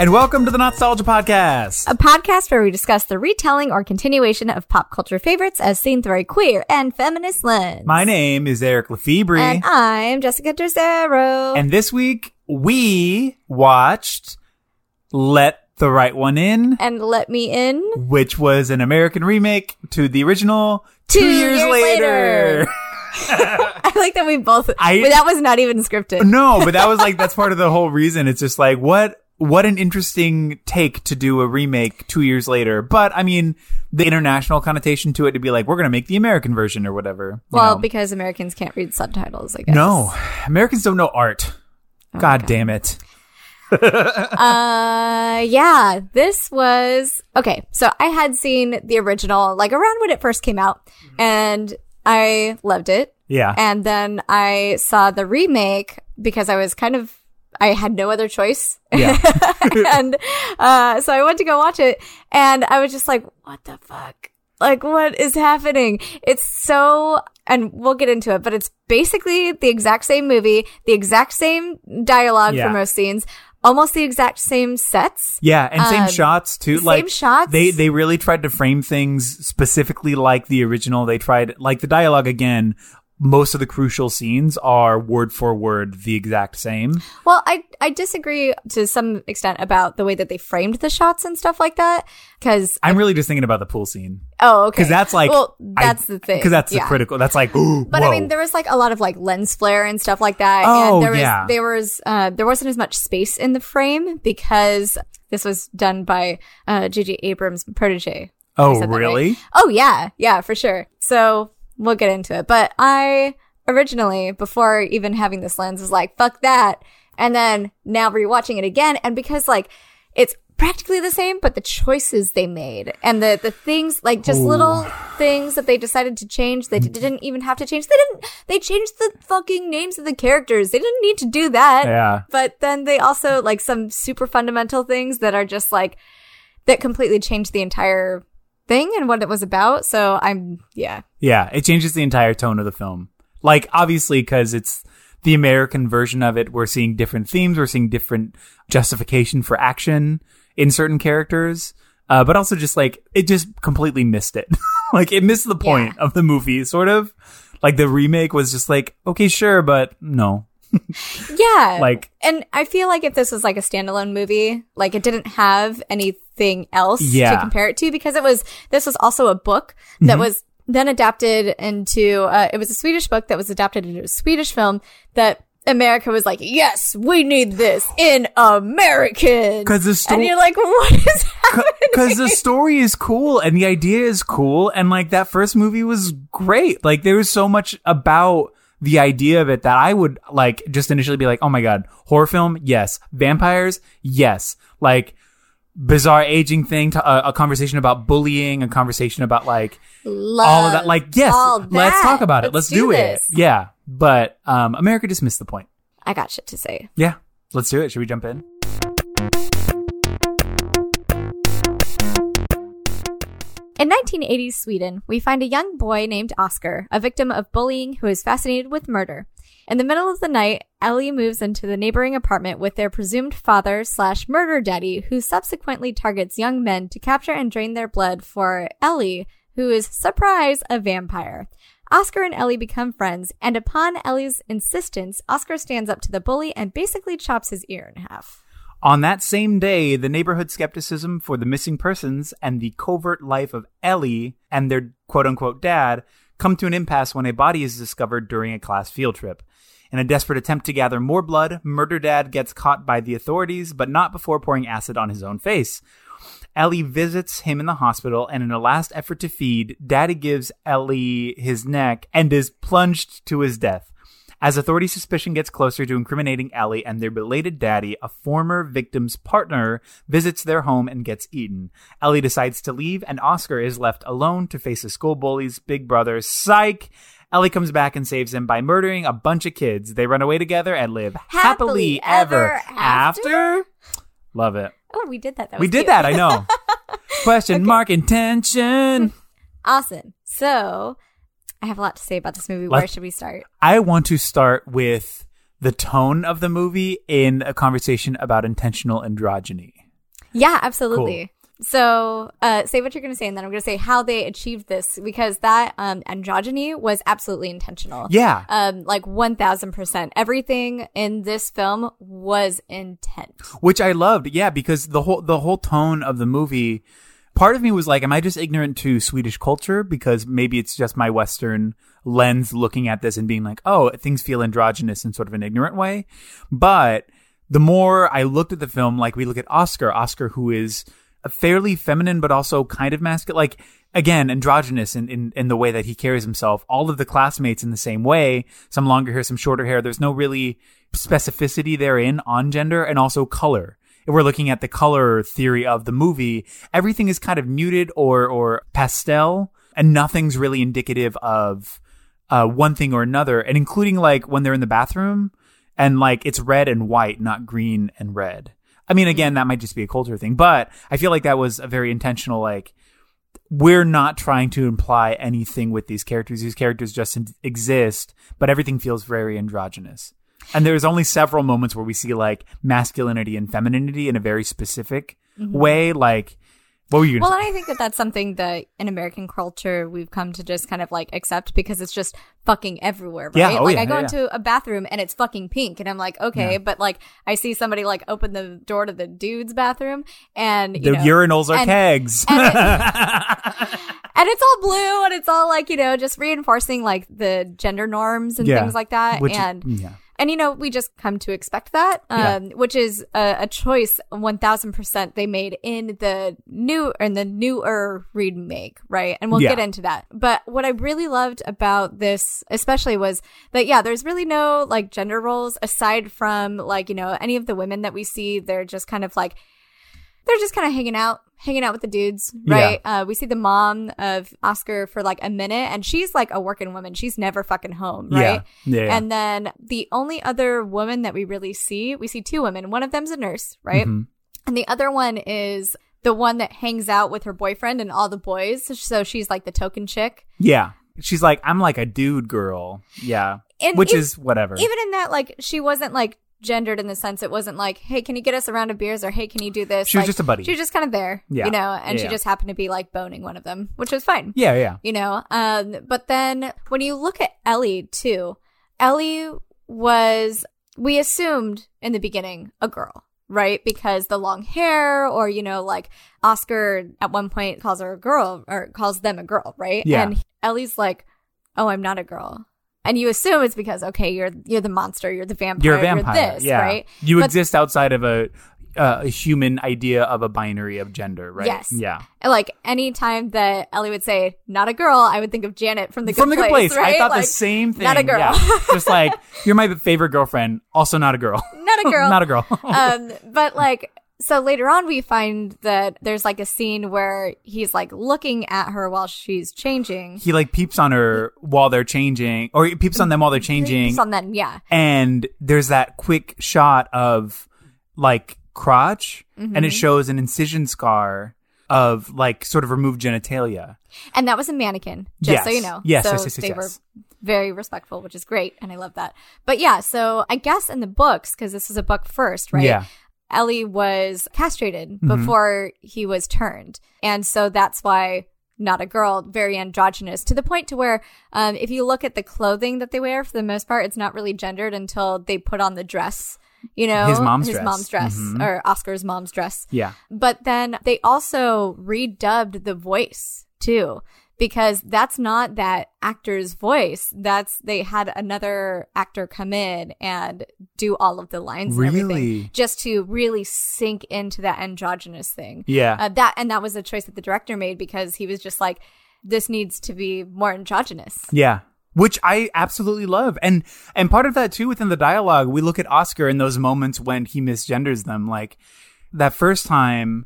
And welcome to the Nostalgia Podcast. a podcast where we discuss the retelling or continuation of pop culture favorites as seen through a queer and feminist lens. My name is Eric Lefebvre, and I'm Jessica Tercero. and this week we watched Let the Right One In, And let me in. which was an American remake to the original Two, Two Years, Years Later. Later. I like that we both. I- that was not even scripted. no, but that was like that's part of the whole reason. It's just like what what an interesting take to do a remake two years later. But I mean, the international connotation to it to be like we're gonna make the American version or whatever. Well, know. because Americans can't read subtitles, I guess. no, Americans don't know art. Oh God damn it. Uh, yeah, this was okay. So I had seen the original like around when it first came out, and I loved it. Yeah. And then I saw the remake because I was kind of, I had no other choice. Yeah. and, uh, so I went to go watch it and I was just like, what the fuck? Like, what is happening? It's so, and we'll get into it, but it's basically the exact same movie, the exact same dialogue Yeah. for most scenes, almost the exact same sets. Yeah, and same Um, shots too. same like shots. They they really tried to frame things specifically like the original. They tried like the dialogue again. Most of the crucial scenes are word for word the exact same. Well, I I disagree to some extent about the way that they framed the shots and stuff like that. Cause, I'm really just thinking about the pool scene oh, okay. because that's like well, I- that's the thing. because that's yeah. the critical. That's like, But I mean, there was like a lot of like lens flare and stuff like that. Oh, and there was, yeah. there was, uh, there wasn't as much space in the frame because this was done by, uh, J.J. Abrams' protege. oh that right. really? Oh yeah, yeah, for sure. So we'll get into it. But I originally, before even having this lens, was like, fuck that. And then now rewatching it again, and because like it's practically the same, but the choices they made and the the things like just little things that they decided to change, they mm. didn't even have to change. They didn't. They changed the fucking names of the characters. They didn't need to do that. Yeah. But then they also like some super fundamental things that are just like that completely changed the entire thing and what it was about. So I'm yeah. Yeah, it changes the entire tone of the film. Like, obviously, because it's the American version of it, we're seeing different themes, we're seeing different justification for action in certain characters. Uh, but also just like, it just completely missed it. like, it missed the point of the movie, sort of. Like, the remake was just like, okay, sure, but no. Yeah. Like- and I feel like if this was like a standalone movie, like it didn't have anything else Yeah. to compare it to because it was this was also a book that Mm-hmm. was then adapted into uh, it was a Swedish book that was adapted into a Swedish film that America was like, yes, we need this in American. 'Cause the sto- and you're like, what is happening? Because the story is cool and the idea is cool. And like that first movie was great. Like there was so much about the idea of it that I would like just initially be like, oh my God, horror film? Yes. Vampires? Yes. Like bizarre aging thing, to, uh, a conversation about bullying, a conversation about like all of that. Like, yes, all let's talk about it. Let's, Let's do, do it. Yeah. But, um, America just missed the point. I got shit to say. Yeah. Let's do it. Should we jump in? In 1980s Sweden, we find a young boy named Oscar, a victim of bullying who is fascinated with murder. In the middle of the night, Ellie moves into the neighboring apartment with their presumed father slash murder daddy, who subsequently targets young men to capture and drain their blood for Ellie, who is, surprise, a vampire. Oscar and Ellie become friends, and upon Ellie's insistence, Oscar stands up to the bully and basically chops his ear in half. On that same day, the neighborhood skepticism for the missing persons and the covert life of Ellie and their quote unquote dad come to an impasse when a body is discovered during a class field trip. In a desperate attempt to gather more blood, Murder Dad gets caught by the authorities, but not before pouring acid on his own face. Ellie visits him in the hospital, and in a last effort to feed, Daddy gives Ellie his neck and is plunged to his death. As authority suspicion gets closer to incriminating Ellie and their belated daddy, a former victim's partner visits their home and gets eaten. Ellie decides to leave, and Oscar is left alone to face his school bully's big brother, Psych. Ellie comes back and saves him by murdering a bunch of kids. They run away together and live happily, Happily ever ever after. Love it. Oh, we did that. that we did cute. that, I know. Question mark intention. Awesome. So, I have a lot to say about this movie. Where Let's- should we start? I want to start with the tone of the movie in a conversation about intentional androgyny. Yeah, absolutely. So, uh, say what you're going to say, and then I'm going to say how they achieved this because that um, androgyny was absolutely intentional. Yeah. Um, like 1000%. Everything in this film was intent. which I loved. Yeah, because the whole the whole tone of the movie, part of me was like, am I just ignorant to Swedish culture because maybe it's just my Western lens looking at this and being like, oh, things feel androgynous in sort of an ignorant way. But the more I looked at the film, like we look at Oscar, Oscar who is fairly feminine but also kind of masculine, like again androgynous in, in in the way that he carries himself. All of the classmates in the same way, some longer hair, some shorter hair. There's no really specificity therein on gender and also color. If we're looking at the color theory of the movie, everything is kind of muted or or pastel, and nothing's really indicative of uh, one thing or another. And including like when they're in the bathroom, and like it's red and white, not green and red. I mean, again, that might just be a culture thing, but I feel like that was a very intentional, like, we're not trying to imply anything with these characters. These characters just exist, but everything feels very androgynous. And there's only several moments where we see like masculinity and femininity in a very specific mm-hmm. way. Like, what were you Well, going and I think that that's something that in American culture we've come to just kind of like accept because it's just fucking everywhere, right? Yeah, oh like yeah, I go yeah, into a bathroom and it's fucking pink and I'm like, okay, but like I see somebody like open the door to the dude's bathroom and you The know, urinals are and- kegs. and and it's all blue and it's all like, you know, just reinforcing like the gender norms and things like that. Which- and yeah. And you know, we just come to expect that, Yeah. um, which is a, a choice one thousand percent they made in the new in the newer remake, right? And we'll Yeah. get into that. But what I really loved about this, especially, was that yeah, there's really no like gender roles aside from like you know any of the women that we see. They're just kind of like they're just kind of hanging out, hanging out with the dudes, right? Uh, we see the mom of Oscar for like a minute, and she's like a working woman. She's never fucking home, right? Yeah. Yeah. And then the only other woman that we really see, we see two women. One of them's a nurse, right? Mhm. And the other one is the one that hangs out with her boyfriend and all the boys. So she's like the token chick. Yeah. She's like, I'm like a dude girl. Yeah. And Which is whatever. even in that, like, she wasn't like gendered in the sense it wasn't like, hey, can you get us a round of beers or hey, can you do this? She was Like, just a buddy. She was just kind of there, Yeah. you know, and Yeah, she yeah. just happened to be like boning one of them, which was fine. yeah. Yeah. you know um but then when you look at ellie too ellie was we assumed in the beginning a girl right because the long hair or you know like oscar at one point calls her a girl or calls them a girl right Yeah. and ellie's like oh i'm not a girl and you assume it's because okay you're you're the monster you're the vampire You're a vampire. this yeah. right You But- exist outside of a, uh, a human idea of a binary of gender, right? Yes. Yeah. like anytime that ellie would say not a girl i would think of janet from the good From the good place. right? I thought Like, the same thing. not a girl. Yeah. Just like, you're my favorite girlfriend, also not a girl. not a girl not a girl. um, but like, so later on, we find that there's like a scene where he's like looking at her while she's changing. he like peeps on her while they're changing, or he peeps on them while they're changing. So then, yeah, and there's that quick shot of like crotch and Mm-hmm. it shows an incision scar of like sort of removed genitalia and that was a mannequin, just so you know. Yes, so yes, yes, yes, they yes. were very respectful, which is great, and I love that. But yeah, so I guess in the books, because this is a book first, right? Yeah. Ellie was castrated Mm-hmm. before he was turned. And so that's why not a girl, very androgynous to the point to where, um, if you look at the clothing that they wear, for the most part, it's not really gendered until they put on the dress, you know, His mom's his dress. mom's dress Mhm. or Oscar's mom's dress. yeah But then they also redubbed the voice too, because that's not that actor's voice. That's they had another actor come in and do all of the lines and Really? everything just to really sink into that androgynous thing. yeah Uh, that and that was a choice that the director made because he was just like, this needs to be more androgynous. Yeah. Which I absolutely love. And and part of that too within the dialogue, we look at Oscar in those moments when he misgenders them. Like that first time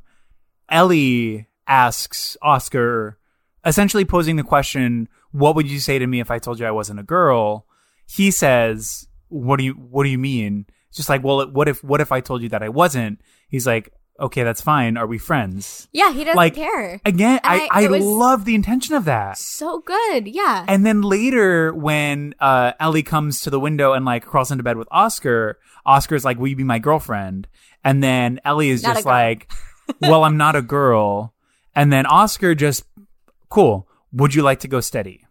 Ellie asks Oscar essentially posing the question, what would you say to me if I told you I wasn't a girl? He says, what do you what do you mean? It's just like, well, what if what if I told you that I wasn't? He's like, okay, that's fine. Are we friends? Yeah, he doesn't Like, care. Again, And I, I- I love the intention of that. So good. Yeah. And then later, when uh, Ellie comes to the window and like crawls into bed with Oscar, Oscar's like, "Will you be my girlfriend?" And then Ellie is Not just like, "Well, I'm not a girl." And then Oscar just, "Cool. Would you like to go steady?"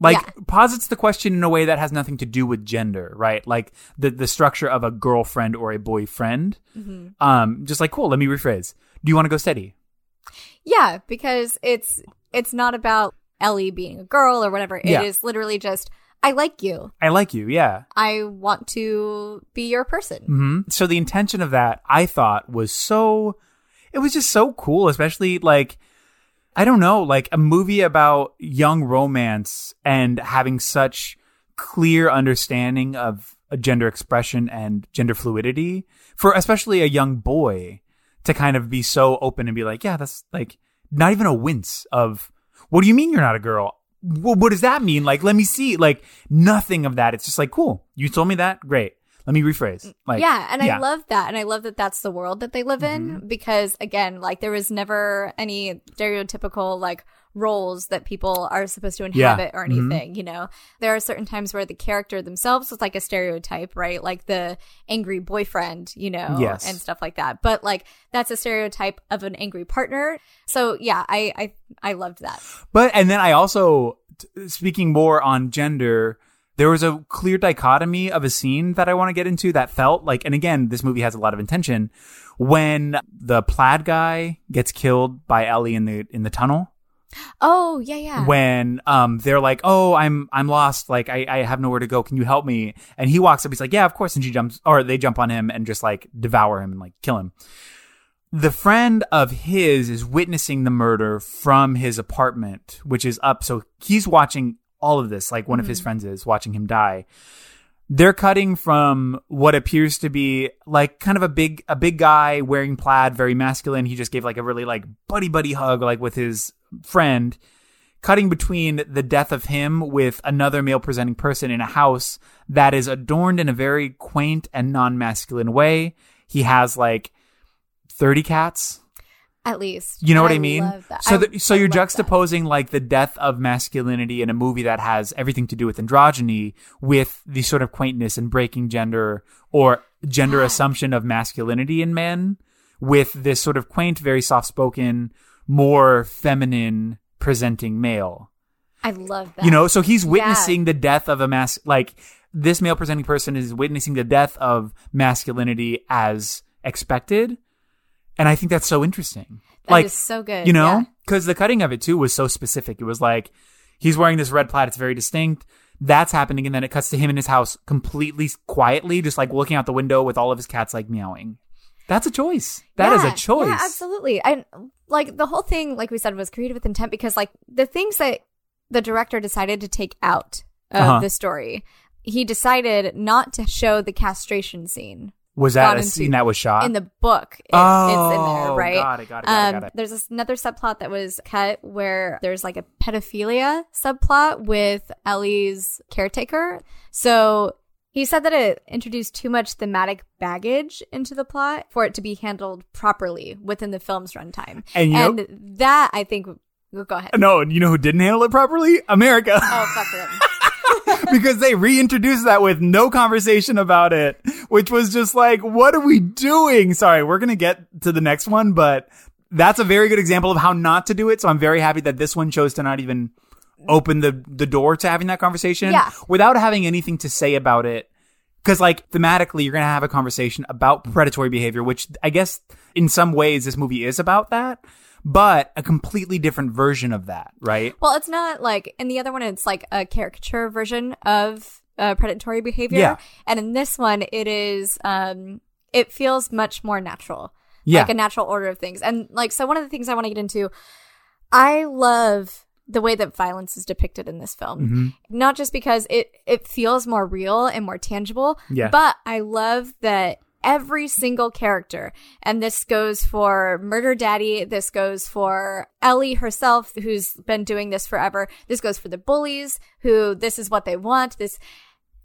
Like Yeah. posits the question in a way that has nothing to do with gender, right? Like the the structure of a girlfriend or a boyfriend. Mm-hmm. Um, just like, cool. Let me rephrase. Do you want to go steady? Yeah, because it's it's not about Ellie being a girl or whatever. It is Yeah. literally just I like you. I like you. Yeah. I want to be your person. hmm So the intention of that, I thought, was so. It was just so cool, especially like. I don't know, like a movie about young romance and having such clear understanding of a gender expression and gender fluidity for especially a young boy to kind of be so open and be like, yeah, that's like not even a wince of, what do you mean you're not a girl? Well, what does that mean? Like, let me see. Like, nothing of that. It's just like, cool. You told me that. Great. Let me rephrase. Like, yeah, and yeah. Mm-hmm. I love that. And I love that that's the world that they live in because, again, like there was never any stereotypical like roles that people are supposed to Yeah. inhabit or Mhm. anything. You know, there are certain times where the character themselves is like a stereotype, right? Like the angry boyfriend, you know, Yes. and stuff like that. But like that's a stereotype of an angry partner. So yeah, I I, I loved that. But and then I also t- speaking more on gender, there was a clear dichotomy of a scene that I want to get into that felt like and again, this movie has a lot of intention when the plaid guy gets killed by Ellie in the in the tunnel. Oh yeah, yeah. When um they're like, "Oh, I'm I'm lost. Like I I have nowhere to go. Can you help me?" And he walks up. He's like, "Yeah, of course." And she jumps or they jump on him and just like devour him and like kill him. The friend of his is witnessing the murder from his apartment, which is up. So he's watching all of this, like one of his mm. friends is watching him die. They're cutting from what appears to be like kind of a big a big guy wearing plaid, very masculine. He just gave like a really like buddy buddy hug like with his friend. Cutting between the death of him with another male presenting person in a house that is adorned in a very quaint and non masculine way. He has like 30 cats. At least You know what I, mean? love that. So, I- the, so I you're love that. juxtaposing like the death of masculinity in a movie that has everything to do with androgyny with the sort of quaintness and breaking gender or gender assumption of masculinity in men with this sort of quaint, very soft spoken, more feminine presenting male. I love that. You know, so he's witnessing the death of a mas like this male presenting person is witnessing the death of masculinity as expected. And I think that's so interesting. That like is so good. you know, yeah. because the cutting of it too was so specific. It was like he's wearing this red plaid; it's very distinct. That's happening, and then it cuts to him in his house, completely quietly, just like looking out the window with all of his cats like meowing. That's a choice. That is Yeah, a choice. Yeah, absolutely. And like the whole thing, like we said, was created with intent because like the things that the director decided to take out of Uh-huh. the story, he decided not to show the castration scene. Was that a scene that was shot? in the book, it- oh, it's in there, right? Got it. Got it. Got um, it. Got it. There's another subplot that was cut where there's like a pedophilia subplot with Ellie's caretaker. So he said that it introduced too much thematic baggage into the plot for it to be handled properly within the film's runtime. And you know- that I think. Go ahead. No, and you know who didn't handle it properly? America. Oh fuck them. because they reintroduced that with no conversation about it, which was just like, what are we doing? Sorry, we're going to get to the next one, but that's a very good example of how not to do it. So I'm very happy that this one chose to not even open the, the door to having that conversation Yeah. without having anything to say about it. Cause like thematically, you're going to have a conversation about predatory behavior, which I guess in some ways this movie is about that, but a completely different version of that, right? Well, it's not like in the other one, it's like a caricature version of uh, predatory behavior. Yeah. And in this one, it is, um, it feels much more natural. Yeah. Like a natural order of things. And like, so one of the things I want to get into, I love the way that violence is depicted in this film. Mm-hmm. Not just because it, it feels more real and more tangible, Yeah. but I love that every single character, and this goes for Murder Daddy, this goes for Ellie herself, who's been doing this forever, this goes for the bullies, who this is what they want, this,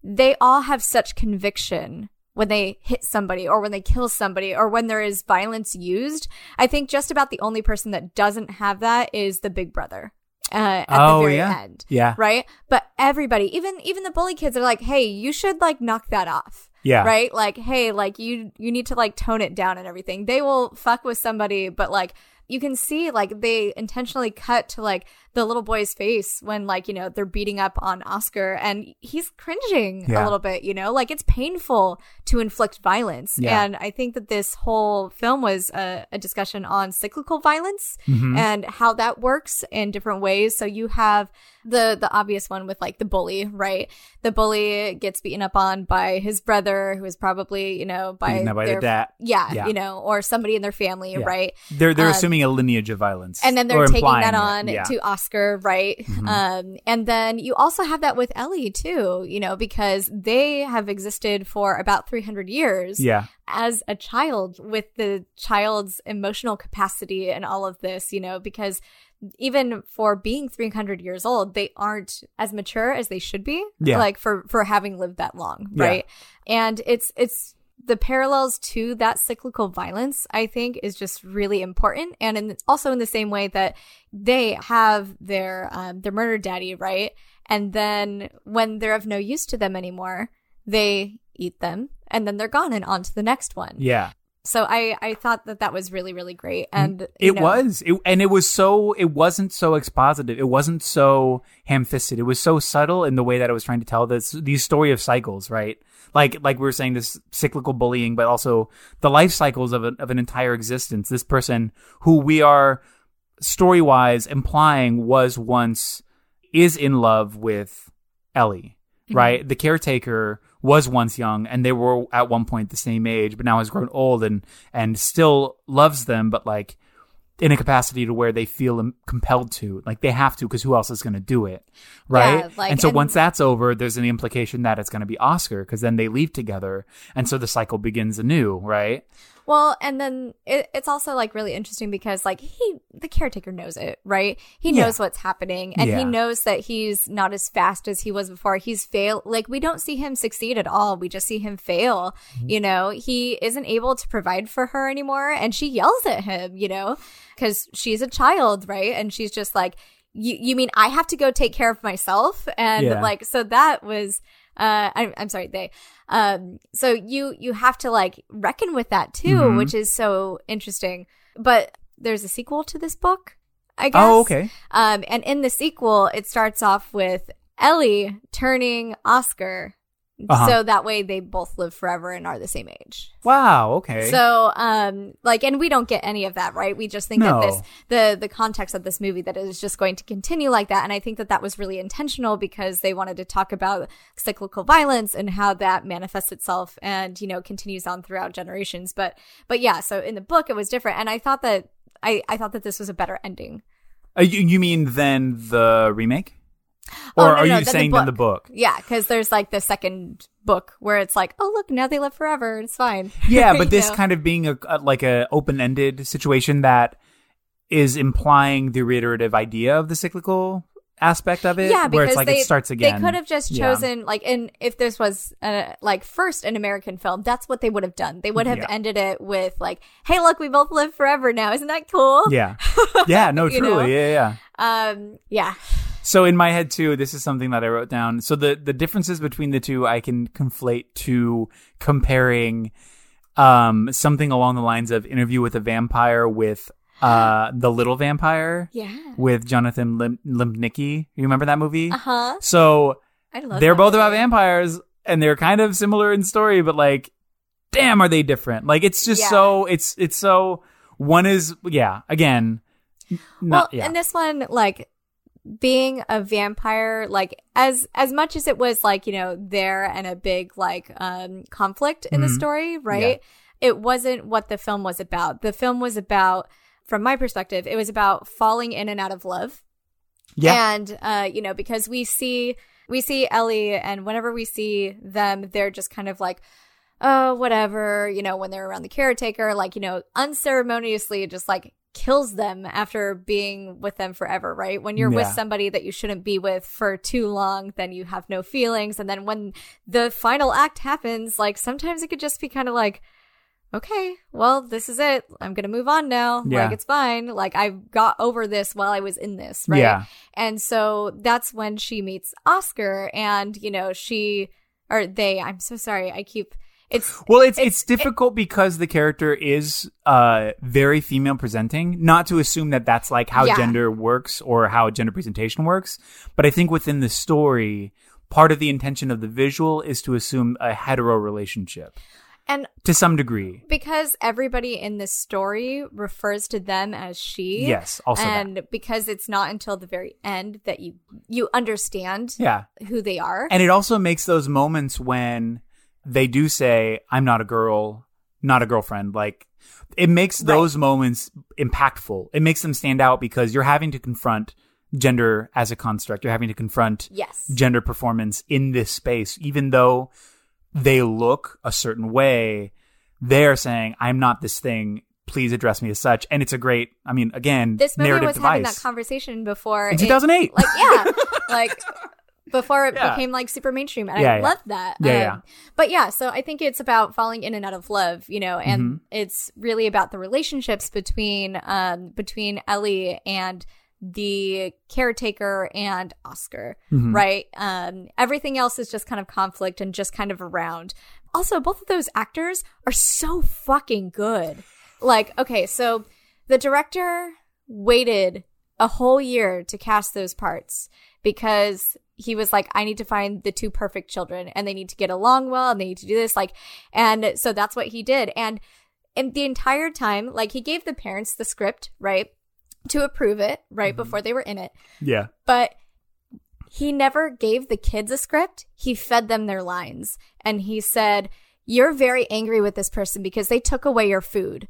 they all have such conviction when they hit somebody or when they kill somebody or when there is violence used. I think just about the only person that doesn't have that is the big brother. Uh, at Oh, the very yeah. end. Yeah. Right. But everybody, even, even the bully kids are like, Hey, you should like knock that off. Yeah. Right. Like, Hey, like you, you need to like tone it down and everything. They will fuck with somebody, but like, you can see like they intentionally cut to like the little boy's face when like you know they're beating up on Oscar and he's cringing Yeah. a little bit you know like it's painful to inflict violence Yeah. and I think that this whole film was a, a discussion on cyclical violence Mhm. and how that works in different ways so you have the the obvious one with like the bully right the bully gets beaten up on by his brother who is probably you know by, by their the dad. yeah, Yeah. you know or somebody in their family Yeah. right They're they're Um, assuming a lineage of violence, and then they're taking that on Yeah. to Oscar, right? Mhm. Um, and then you also have that with Ellie too, you know, because they have existed for about 300 years yeah, as a child with the child's emotional capacity and all of this, you know, because even for being 300 years old, they aren't as mature as they should be, Yeah. like for, for having lived that long, Yeah. right? And it's, it's, the parallels to that cyclical violence, I think, is just really important, and in, also in the same way that they have their um, their murder daddy, right? And then when they're of no use to them anymore, they eat them, and then they're gone and on to the next one. yeah. So I I thought that that was really really great, and you It know- was, it, and it was so. It wasn't so expositive. It wasn't so ham-fisted. It was so subtle in the way that it was trying to tell this these story of cycles, right? Like like we were saying, this cyclical bullying, but also the life cycles of an of an entire existence. This person who we are story wise implying was once is in love with Ellie, Mhm. right? The caretaker was once young and they were at one point the same age, but now has grown old and and still loves them, but like in a capacity to where they feel compelled to, like they have to, because who else is going to do it, right? Yeah, like- and so and- once that's over, there's an implication that it's going to be Oscar, because then they leave together, and so the cycle begins anew, right? Well, and then it, it's also like really interesting because like he, the caretaker knows it, right? He Yeah. knows what's happening and Yeah. he knows that he's not as fast as he was before. He's fail, like we don't see him succeed at all. We just see him fail. Mm-hmm. You know, he isn't able to provide for her anymore and she yells at him, you know, cause she's a child, right? And she's just like, you, you mean I have to go take care of myself? And Yeah. like, so that was, uh, I'm, I'm sorry, they, um, so you, you have to like reckon with that too, Mhm. which is so interesting. But there's a sequel to this book, I guess. Oh, okay. Um, and in the sequel, it starts off with Ellie turning Oscar. Uh-huh. So that way they both live forever and are the same age. Wow. Okay. So, um, like, and we don't get any of that, right? We just think No. that this, the, the context of this movie that it is just going to continue like that. And I think that that was really intentional because they wanted to talk about cyclical violence and how that manifests itself and, you know, continues on throughout generations. But, but yeah, so in the book, it was different. And I thought that, I, I thought that this was a better ending. Uh, you, you mean then the remake, Oh, or no, are no, you then the saying then the book? Yeah, because there's like the second book where it's like, oh, look, now they live forever. It's fine. Yeah, but this know? kind of being a, a like a open ended situation that is implying the reiterative idea of the cyclical aspect of it. Yeah, where because it's like they, it starts again. They could have just Yeah. chosen like, and if this was uh, like first an American film, that's what they would have done. They would have Yeah. ended it with like, "Hey, look, we both live forever now. Isn't that cool?" Yeah, yeah, no, truly, know? yeah, yeah. Um. Yeah. So in my head too, this is something that I wrote down. So the the differences between the two I can conflate to comparing um something along the lines of Interview with a Vampire with uh the Little Vampire Yeah. with Jonathan Lim- Limpnicki. You remember that movie? Uh huh. So I love. they're both about vampires and they're kind of similar in story, but like, damn, are they different? Like it's just Yeah. so it's it's so one is yeah again. Not, well, yeah. and this one, like being a vampire, like as as much as it was like you know there and a big like um conflict in the Mhm. story, right? It wasn't what the film was about. The film was about, from my perspective, it was about falling in and out of love. yeah. And uh, you know, because we see we see Ellie and whenever we see them, they're just kind of like oh, whatever, you know, when they're around the caretaker, like, you know, unceremoniously just like kills them after being with them forever, right? When you're with somebody that you shouldn't be with for too long, then you have no feelings. And then when the final act happens, like sometimes it could just be kind of like, okay, well, this is it. I'm going to move on now. Yeah. Like, it's fine. Like, I got over this while I was in this, right? Yeah. And so that's when she meets Oscar and, you know, she, or they, I'm so sorry. I keep, it's, Well, it's it's difficult because the character is uh very female presenting. Not to assume that that's like how Yeah. gender works or how gender presentation works, but I think within the story, part of the intention of the visual is to assume a hetero relationship and to some degree. because everybody in this story refers to them as she. Yes, also that. and because it's not until the very end that you you understand Yeah. who they are. And it also makes those moments when they do say, I'm not a girl, not a girlfriend. Like, it makes those moments impactful. It makes them stand out because you're having to confront gender as a construct. You're having to confront yes. gender performance in this space, even though they look a certain way. They're saying, I'm not this thing. Please address me as such. And it's a great, I mean, again, This movie narrative was device. having that conversation before in it- 2008. like yeah like before it Yeah. became like super mainstream and Yeah, i yeah. love that Um, Yeah, yeah. but yeah so i think it's about falling in and out of love you know and Mm-hmm. it's really about the relationships between um between ellie and the caretaker and oscar Mm-hmm. right um everything else is just kind of conflict and just kind of around also both of those actors are so fucking good like okay so the director waited a whole year to cast those parts because he was like, I need to find the two perfect children and they need to get along well and they need to do this. Like, and so that's what he did. And in the entire time, like he gave the parents the script, right? To approve it, right? Mm-hmm. Before they were in it. yeah. But he never gave the kids a script. He fed them their lines. And he said, You're very angry with this person because they took away your food.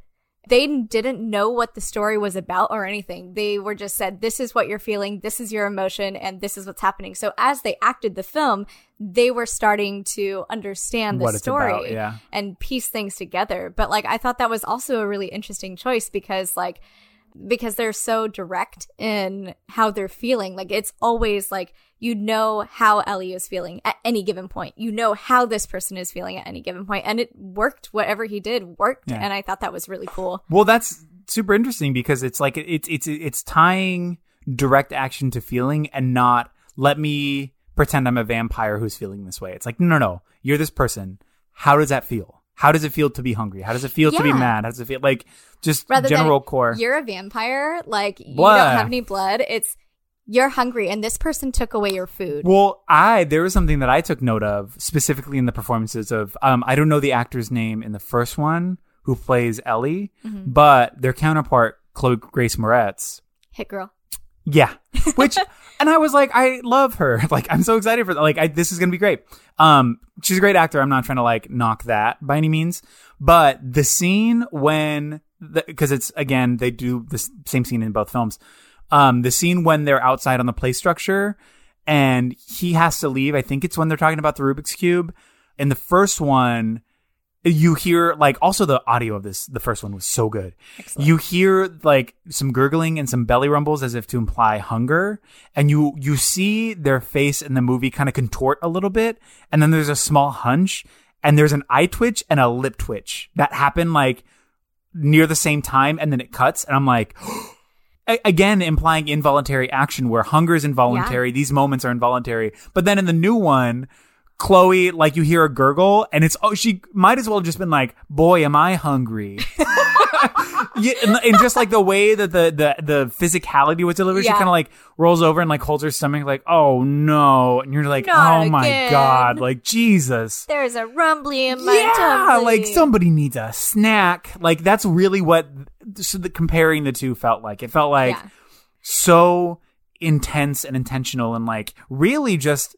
They didn't know what the story was about or anything. They were just said, This is what you're feeling, this is your emotion, and this is what's happening. So as they acted the film, they were starting to understand the story about, yeah. and piece things together. But like, I thought that was also a really interesting choice because like, because they're so direct in how they're feeling. Like it's always like you know how Ellie is feeling at any given point. You know how this person is feeling at any given point, and it worked. Whatever he did worked, Yeah. and I thought that was really cool. Well, that's super interesting because it's like it's it's it's tying direct action to feeling and not let me pretend I'm a vampire who's feeling this way. It's like no, no, no. You're this person. How does that feel? How does it feel to be hungry? How does it feel to be mad? How does it feel like just Rather general than core? you're a vampire, like you don't have any blood. It's you're hungry, and this person took away your food. Well, I there was something that I took note of specifically in the performances of um I don't know the actor's name in the first one who plays Ellie, Mm-hmm. but their counterpart Chloe Grace Moretz Hit girl. Yeah. Which, and I was like, I love her. Like, I'm so excited for that. Like, I, this is to be great. Um, she's a great actor. I'm not trying to like knock that by any means, but the scene when, the, cause it's again, they do the same scene in both films. Um, the scene when they're outside on the play structure and he has to leave. I think it's when they're talking about the Rubik's Cube. In the first one, you hear like also the audio of this the first one was so good. You hear like some gurgling and some belly rumbles as if to imply hunger and you you see their face in the movie kind of contort a little bit and then there's a small hunch and there's an eye twitch and a lip twitch that happen like near the same time and then it cuts and i'm like again implying involuntary action where hunger is involuntary these moments are involuntary. But then in the new one Chloe, like you hear a gurgle, and it's oh, she might as well have just been like, "Boy, am I hungry." yeah, and, and just like the way that the the the physicality was delivered, she kind of like rolls over and like holds her stomach, like, "Oh no!" And you're like, Not "Oh my god!" Like Jesus. There's a rumbly in my Yeah, tumbly. like somebody needs a snack. Like that's really what so the comparing the two felt like. It felt like Yeah. so intense and intentional and like really just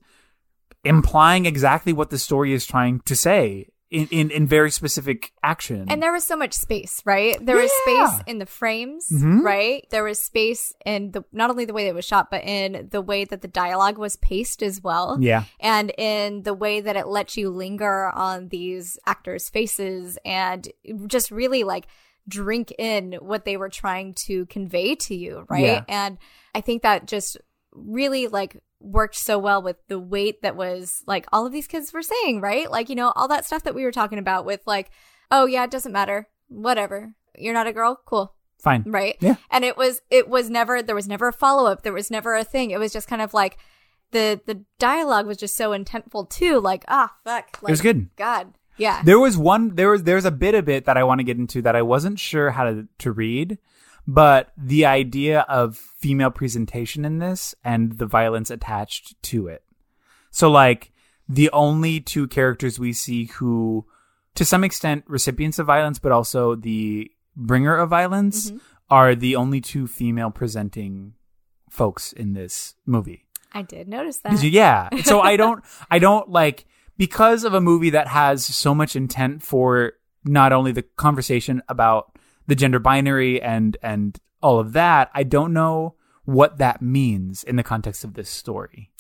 implying exactly what the story is trying to say in, in, in very specific action. And there was so much space, right? There was Yeah. space in the frames, Mhm. right? There was space in the not only the way that it was shot, but in the way that the dialogue was paced as well. yeah. And in the way that it lets you linger on these actors' faces and just really like drink in what they were trying to convey to you, right? Yeah. And I think that just really like worked so well with the weight that was like all of these kids were saying, right? Like, you know, all that stuff that we were talking about with like, oh yeah, it doesn't matter. Whatever. You're not a girl? Cool. Fine. Right? Yeah. And it was it was never there was never a follow up. There was never a thing. It was just kind of like the the dialogue was just so intentful too. Like, ah fuck. Like, it was good. God. Yeah. There was one there was there's a bit of it that I want to get into that I wasn't sure how to to read, but the idea of female presentation in this and the violence attached to it. So like the only two characters we see who to some extent recipients of violence but also the bringer of violence Mm-hmm. are the only two female presenting folks in this movie. I did notice that. Yeah. So I don't, I don't like, because of a movie that has so much intent for not only the conversation about the gender binary and, and all of that, I don't know what that means in the context of this story.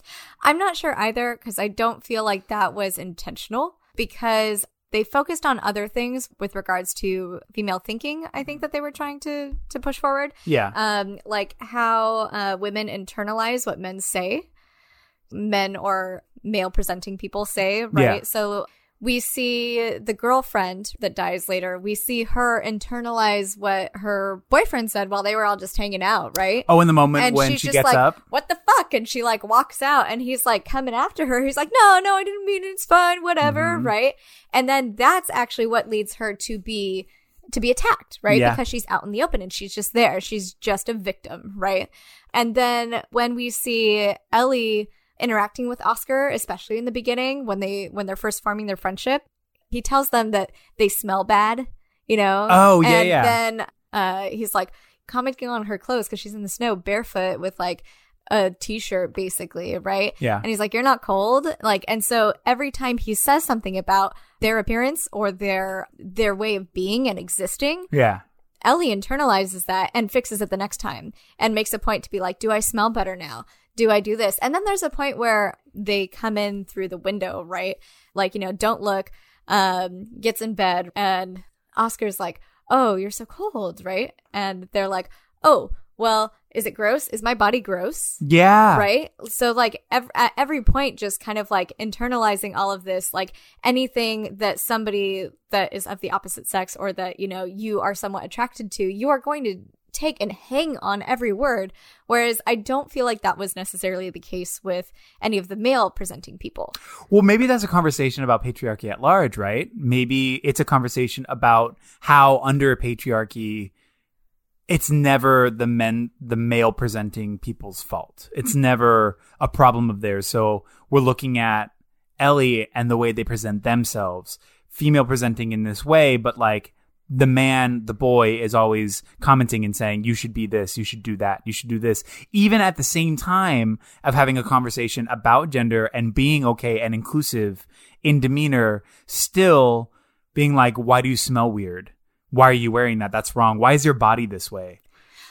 I'm not sure either because I don't feel like that was intentional because they focused on other things with regards to female thinking. I think that they were trying to to push forward, Yeah. um, like how uh, women internalize what men say, men or male presenting people say, right? Yeah. So we see the girlfriend that dies later. We see her internalize what her boyfriend said while they were all just hanging out, right? oh, in the moment and when she's she just gets like, up. "What the fuck?" And she like walks out, and he's like coming after her. He's like, "No, no, I didn't mean it. It's fine, whatever." Mhm. Right? And then that's actually what leads her to be to be attacked, right? Yeah. Because she's out in the open and she's just there. She's just a victim, right? And then when we see Ellie interacting with Oscar, especially in the beginning when they when they're first forming their friendship, he tells them that they smell bad, you know. Oh, yeah, and yeah. Then uh, he's like commenting on her clothes because she's in the snow barefoot with like a t-shirt basically right Yeah. and he's like you're not cold like and so every time he says something about their appearance or their their way of being and existing Yeah. Ellie internalizes that and fixes it the next time and makes a point to be like, do I smell better now? Do I do this? And then there's a point where they come in through the window, right? Like, you know, don't look, um, gets in bed and Oscar's like, oh, you're so cold, right? And they're like, oh, well, is it gross? Is my body gross? Yeah. right so like ev- at every point just kind of like internalizing all of this like anything that somebody that is of the opposite sex or that you know you are somewhat attracted to you are going to take and hang on every word whereas i don't feel like that was necessarily the case with any of the male presenting people Well, maybe that's a conversation about patriarchy at large, right? Maybe it's a conversation about how under patriarchy, it's never the men, the male presenting people's fault. It's never a problem of theirs. So we're looking at Ellie and the way they present themselves, female presenting in this way, but like the man, the boy is always commenting and saying, you should be this, you should do that, you should do this, even at the same time of having a conversation about gender and being okay and inclusive in demeanor, still being like, why do you smell weird? Why are you wearing that? That's wrong. Why is your body this way?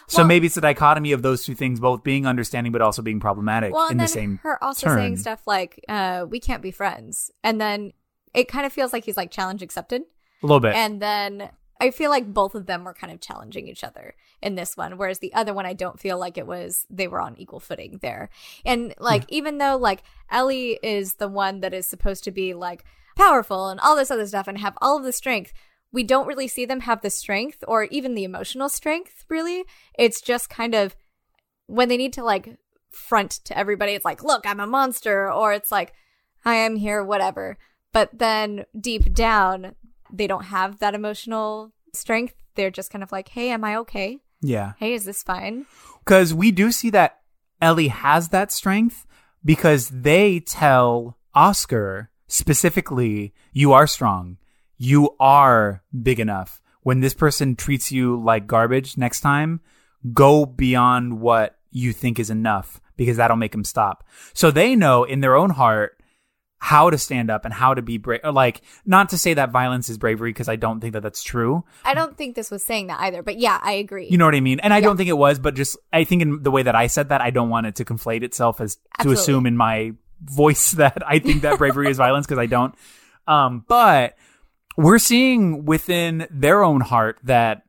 So Well- maybe it's a dichotomy of those two things, both being understanding but also being problematic well in the same her also turn. saying stuff like uh we can't be friends and then it kind of feels like he's like challenge accepted a little bit. And then I feel like both of them were kind of challenging each other in this one, whereas the other one, I don't feel like it was, they were on equal footing there. And like, even though like Ellie is the one that is supposed to be like powerful and all this other stuff and have all of the strength, we don't really see them have the strength or even the emotional strength, really. It's just kind of when they need to like front to everybody, it's like, look, I'm a monster, or it's like, I am here, whatever. But then deep down, they don't have that emotional strength. They're just kind of like, hey, am I okay? yeah. Hey, is this fine? Because we do see that Ellie has that strength because they tell Oscar specifically, you are strong. You are big enough. When this person treats you like garbage next time, go beyond what you think is enough because that'll make them stop. So they know in their own heart how to stand up and how to be brave. Like, not to say that violence is bravery because I don't think that that's true. I don't think this was saying that either, but yeah, I agree. You know what I mean? And I Yeah. don't think it was, but just I think in the way that I said that, I don't want it to conflate itself as to assume in my voice that I think that bravery is violence because I don't. Um, but we're seeing within their own heart that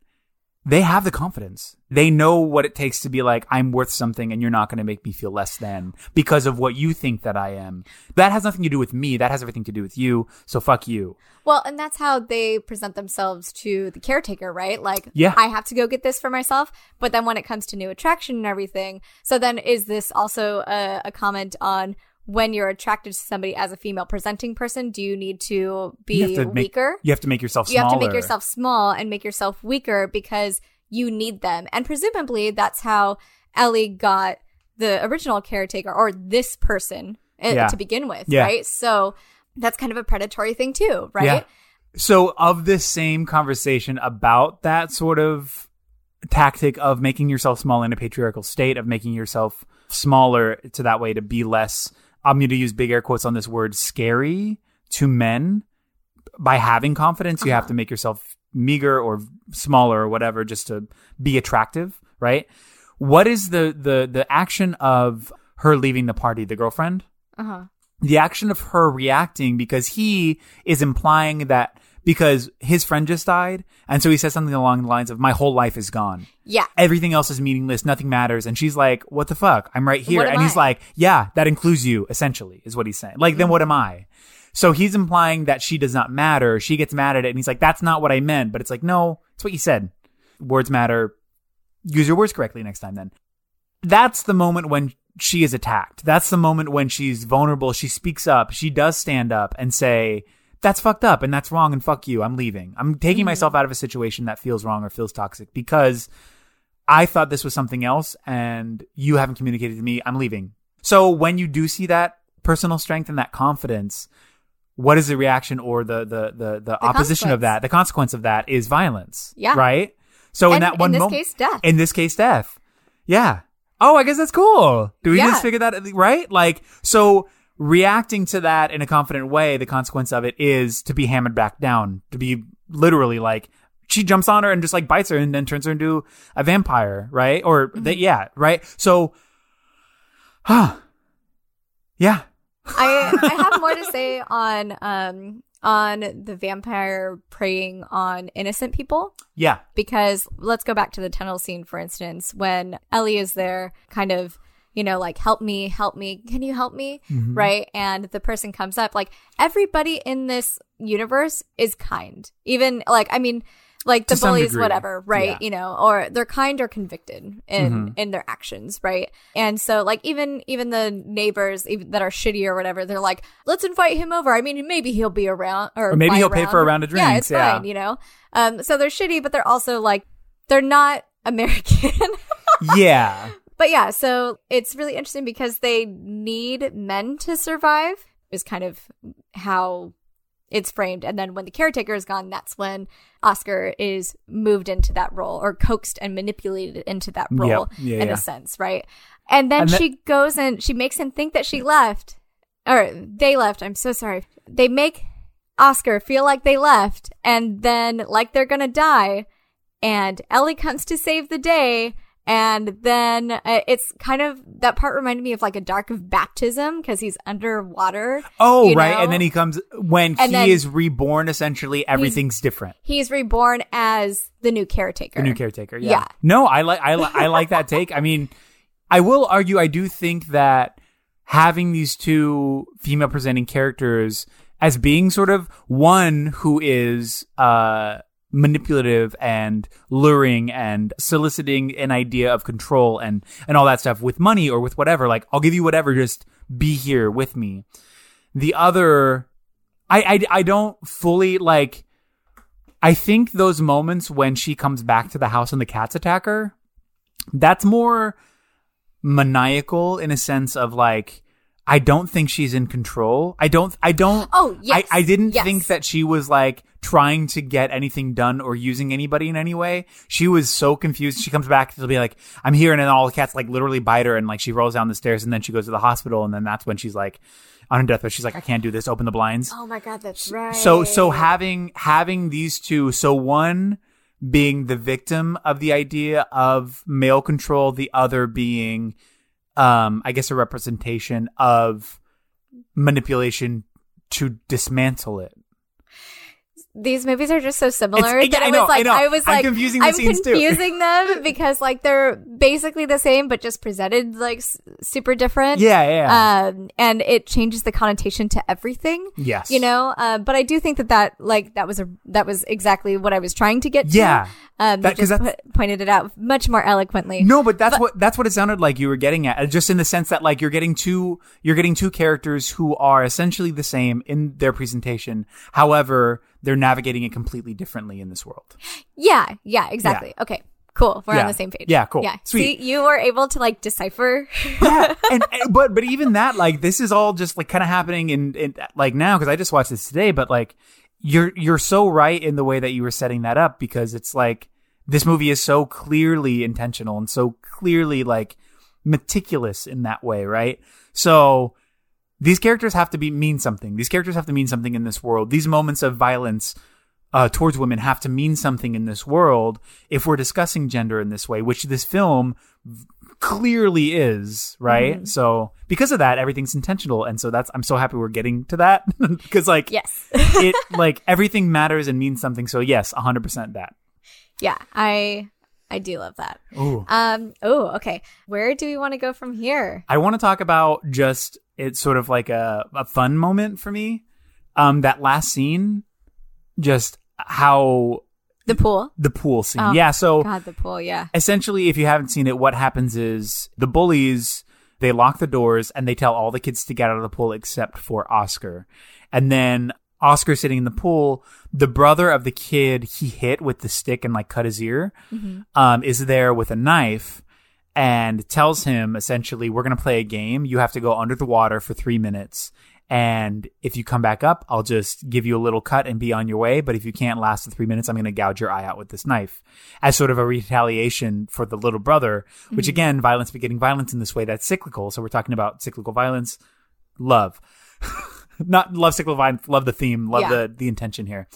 they have the confidence. They know what it takes to be like, I'm worth something and you're not going to make me feel less than because of what you think that I am. That has nothing to do with me. That has everything to do with you. So fuck you. Well, and that's how they present themselves to the caretaker, right? Like, Yeah. I have to go get this for myself. But then when it comes to new attraction and everything, so then is this also a, a comment on when you're attracted to somebody as a female presenting person? Do you need to be You to make, weaker? You have to make yourself you have to make yourself small and make yourself weaker because you need them. And presumably that's how Ellie got the original caretaker or this person uh, Yeah. to begin with, Yeah. right? So that's kind of a predatory thing too, right? Yeah. So, of this same conversation about that sort of tactic of making yourself small in a patriarchal state, of making yourself smaller to that way to be less, I'm going to use big air quotes on this word, scary to men. By having confidence, you have to make yourself meager or smaller or whatever just to be attractive, right? What is the the the action of her leaving the party, the girlfriend? Uh-huh. the action of her reacting because he is implying that because his friend just died and so he says something along the lines of my whole life is gone. Yeah. everything else is meaningless. Nothing matters. And she's like what the fuck? I'm right here. and he's like yeah that includes you essentially is what he's saying. Like Mm-hmm. then what am i? So he's implying that she does not matter. She gets mad at it and he's like that's not what i meant. But it's like no it's what you said. Words matter. Use your words correctly next time then. That's the moment when she is attacked. That's the moment when she's vulnerable. She speaks up. She does stand up and say, that's fucked up and that's wrong and fuck you. I'm leaving. I'm taking Mm-hmm. myself out of a situation that feels wrong or feels toxic because I thought this was something else and you haven't communicated to me. I'm leaving. So when you do see that personal strength and that confidence, what is the reaction or the the the, the, opposition of that? The consequence of that is violence. Yeah. Right? So in that one in this moment case, death. in this case, death. Yeah. Oh, I guess that's cool. Do we Yeah. just figure that right? Like, so reacting to that in a confident way, the consequence of it is to be hammered back down, to be literally like, she jumps on her and just like bites her and then turns her into a vampire, right? Or Mm-hmm. that, yeah, right? So, huh. Yeah. I I have more to say on um on the vampire preying on innocent people Yeah. because let's go back to the tunnel scene for instance when Ellie is there kind of you know like help me help me can you help me Mm-hmm. right and the person comes up like everybody in this universe is kind even like I mean like the bullies degree. whatever right Yeah. Mm-hmm. you know or they're kind or convicted in in their actions right and so like even even the neighbors even that are shitty or whatever they're like let's invite him over i mean maybe he'll be around or, Or maybe he'll pay for a round of drinks. yeah it's yeah. fine you know um so they're shitty but they're also like they're not american Yeah. But yeah so it's really interesting because they need men to survive is kind of how it's framed. And then when the caretaker is gone that's when oscar is moved into that role or coaxed and manipulated into that role. Yeah, in yeah. a sense right? And then And that- she goes and she makes him think that she left. Or they left. I'm so sorry. They make oscar feel like they left and then like they're gonna die. And ellie comes to save the day and then uh, it's kind of that part reminded me of like a dark of baptism because he's underwater Oh, right. know? And then he comes, when And he is reborn, essentially, everything's different. he's reborn as the new caretaker The new caretaker. Yeah. Yeah. No, I like I li- I like that take. I mean, I will argue I do think that having these two female presenting characters as being sort of one who is uh manipulative and luring and soliciting an idea of control and and all that stuff with money or with whatever like I'll give you whatever just be here with me. The other I I I don't fully like I think those moments when she comes back to the house and the cats attack her, that's more maniacal in a sense of like, I don't think she's in control. I don't, I don't, Oh, yes. I, I didn't Yes. think that she was like trying to get anything done or using anybody in any way. She was so confused. She comes back to be like, I'm here. And then all the cats like literally bite her and like she rolls down the stairs and then she goes to the hospital. And then that's when she's like on her deathbed. She's like, I can't do this. Open the blinds. Oh my god, that's right. So so having having these two, so one being the victim of the idea of male control, the other being um I guess a representation of manipulation to dismantle it. These movies are just so similar It's- that I I, know, was like, I. I was I'm like, confusing I'm confusing them because like they're basically the same, but just presented like s- super different. Yeah, yeah. Um, and it changes the connotation to everything. yes. You know, uh, but I do think that that like that was a that was exactly what I was trying to get to. Yeah. um, That- just pointed it out much more eloquently. No, but that's what that's what it sounded like you were getting at. Just in the sense that like you're getting two you're getting two characters who are essentially the same in their presentation. However, they're navigating it completely differently in this world. Yeah, yeah, exactly. Okay, cool. We're Yeah. on the same page. Yeah, cool. Yeah, Sweet. See, you were able to like decipher. yeah, and, and- but but even that like this is all just like kind of happening in, in like now because I just watched this today. But like you're you're so right in the way that you were setting that up because it's like this movie is so clearly intentional and so clearly like meticulous in that way, right? So these characters have to be mean something. These characters have to mean something in this world. These moments of violence uh, towards women have to mean something in this world if we're discussing gender in this way, which this film clearly is, right? So because of that, everything's intentional, and so that's I'm so happy we're getting to that because like yes. it like everything matters and means something. So yes, 100 percent that. yeah, I I do love that. Ooh. Um. Oh, okay. Where do we want to go from here? I want to talk about just it's sort of like a, a fun moment for me. Um, that last scene, just how The pool. the pool scene. Oh, yeah. So God, the pool. Yeah. essentially, if you haven't seen it, what happens is the bullies they lock the doors and they tell all the kids to get out of the pool except for Oscar, and then Oscar sitting in the pool. The brother of the kid he hit with the stick and like cut his ear, um, is there with a knife and tells him essentially, "We're gonna play a game. You have to go under the water for three minutes." And if you come back up, I'll just give you a little cut and be on your way. But if you can't last the three minutes, I'm going to gouge your eye out with this knife as sort of a retaliation for the little brother, which mm-hmm. again, violence begetting violence in this way, that's cyclical. So we're talking about cyclical violence, love, not love cyclical violence, love the theme, love Yeah. the, the intention here.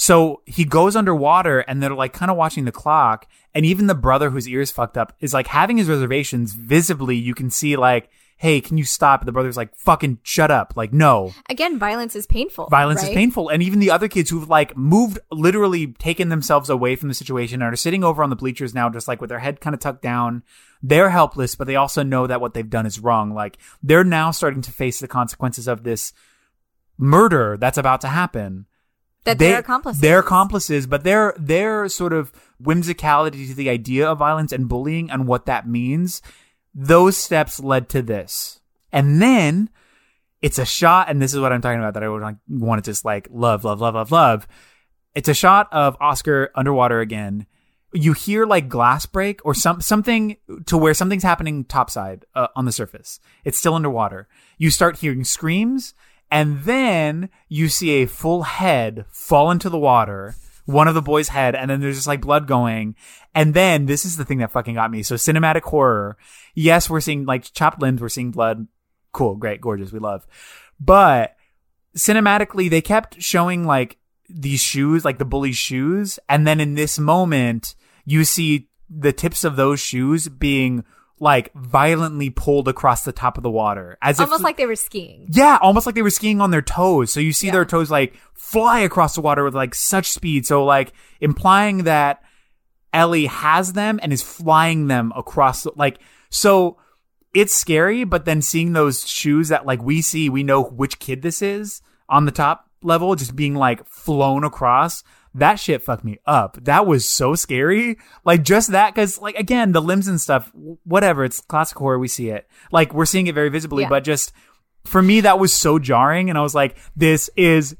So he goes underwater and they're like kind of watching the clock. And even the brother whose ears fucked up is like having his reservations visibly. You can see like, Hey, can you stop? The brother's like, fucking shut up. Like, no. Again, violence is painful. Violence is painful. And even the other kids who've like moved, literally taken themselves away from the situation and are sitting over on the bleachers now, just like with their head kind of tucked down. They're helpless, but they also know that what they've done is wrong. Like they're now starting to face the consequences of this murder that's about to happen. That They- they're accomplices. They're accomplices, but their their sort of whimsicality to the idea of violence and bullying and what that means, those steps led to this. And then it's a shot, and this is what I'm talking about that I would like, want to just like love, love, love, love, love. It's a shot of Oscar underwater again. You hear like glass break or some something to where something's happening topside uh, on the surface. It's still underwater. You start hearing screams, and then you see a full head fall into the water. One of the boys' head, and then there's just like blood going. And then this is the thing that fucking got me. So cinematic horror. Yes, we're seeing like chopped limbs. We're seeing blood. Cool, great, gorgeous. We love. But cinematically, they kept showing like these shoes, like the bully's shoes. And then in this moment, you see the tips of those shoes being like violently pulled across the top of the water as Almost if like they were skiing. yeah, almost like they were skiing on their toes. So you see Yeah. their toes like fly across the water with like such speed. So like implying that Ellie has them and is flying them across the, like so it's scary, but then seeing those shoes that like we see, we know which kid this is on the top level, just being like flown across. That shit fucked me up. That was so scary. Like just that, cause like again, the limbs and stuff, whatever. It's classic horror. We see it. Like we're seeing it very visibly, Yeah. but just for me, that was so jarring. And I was like, this is,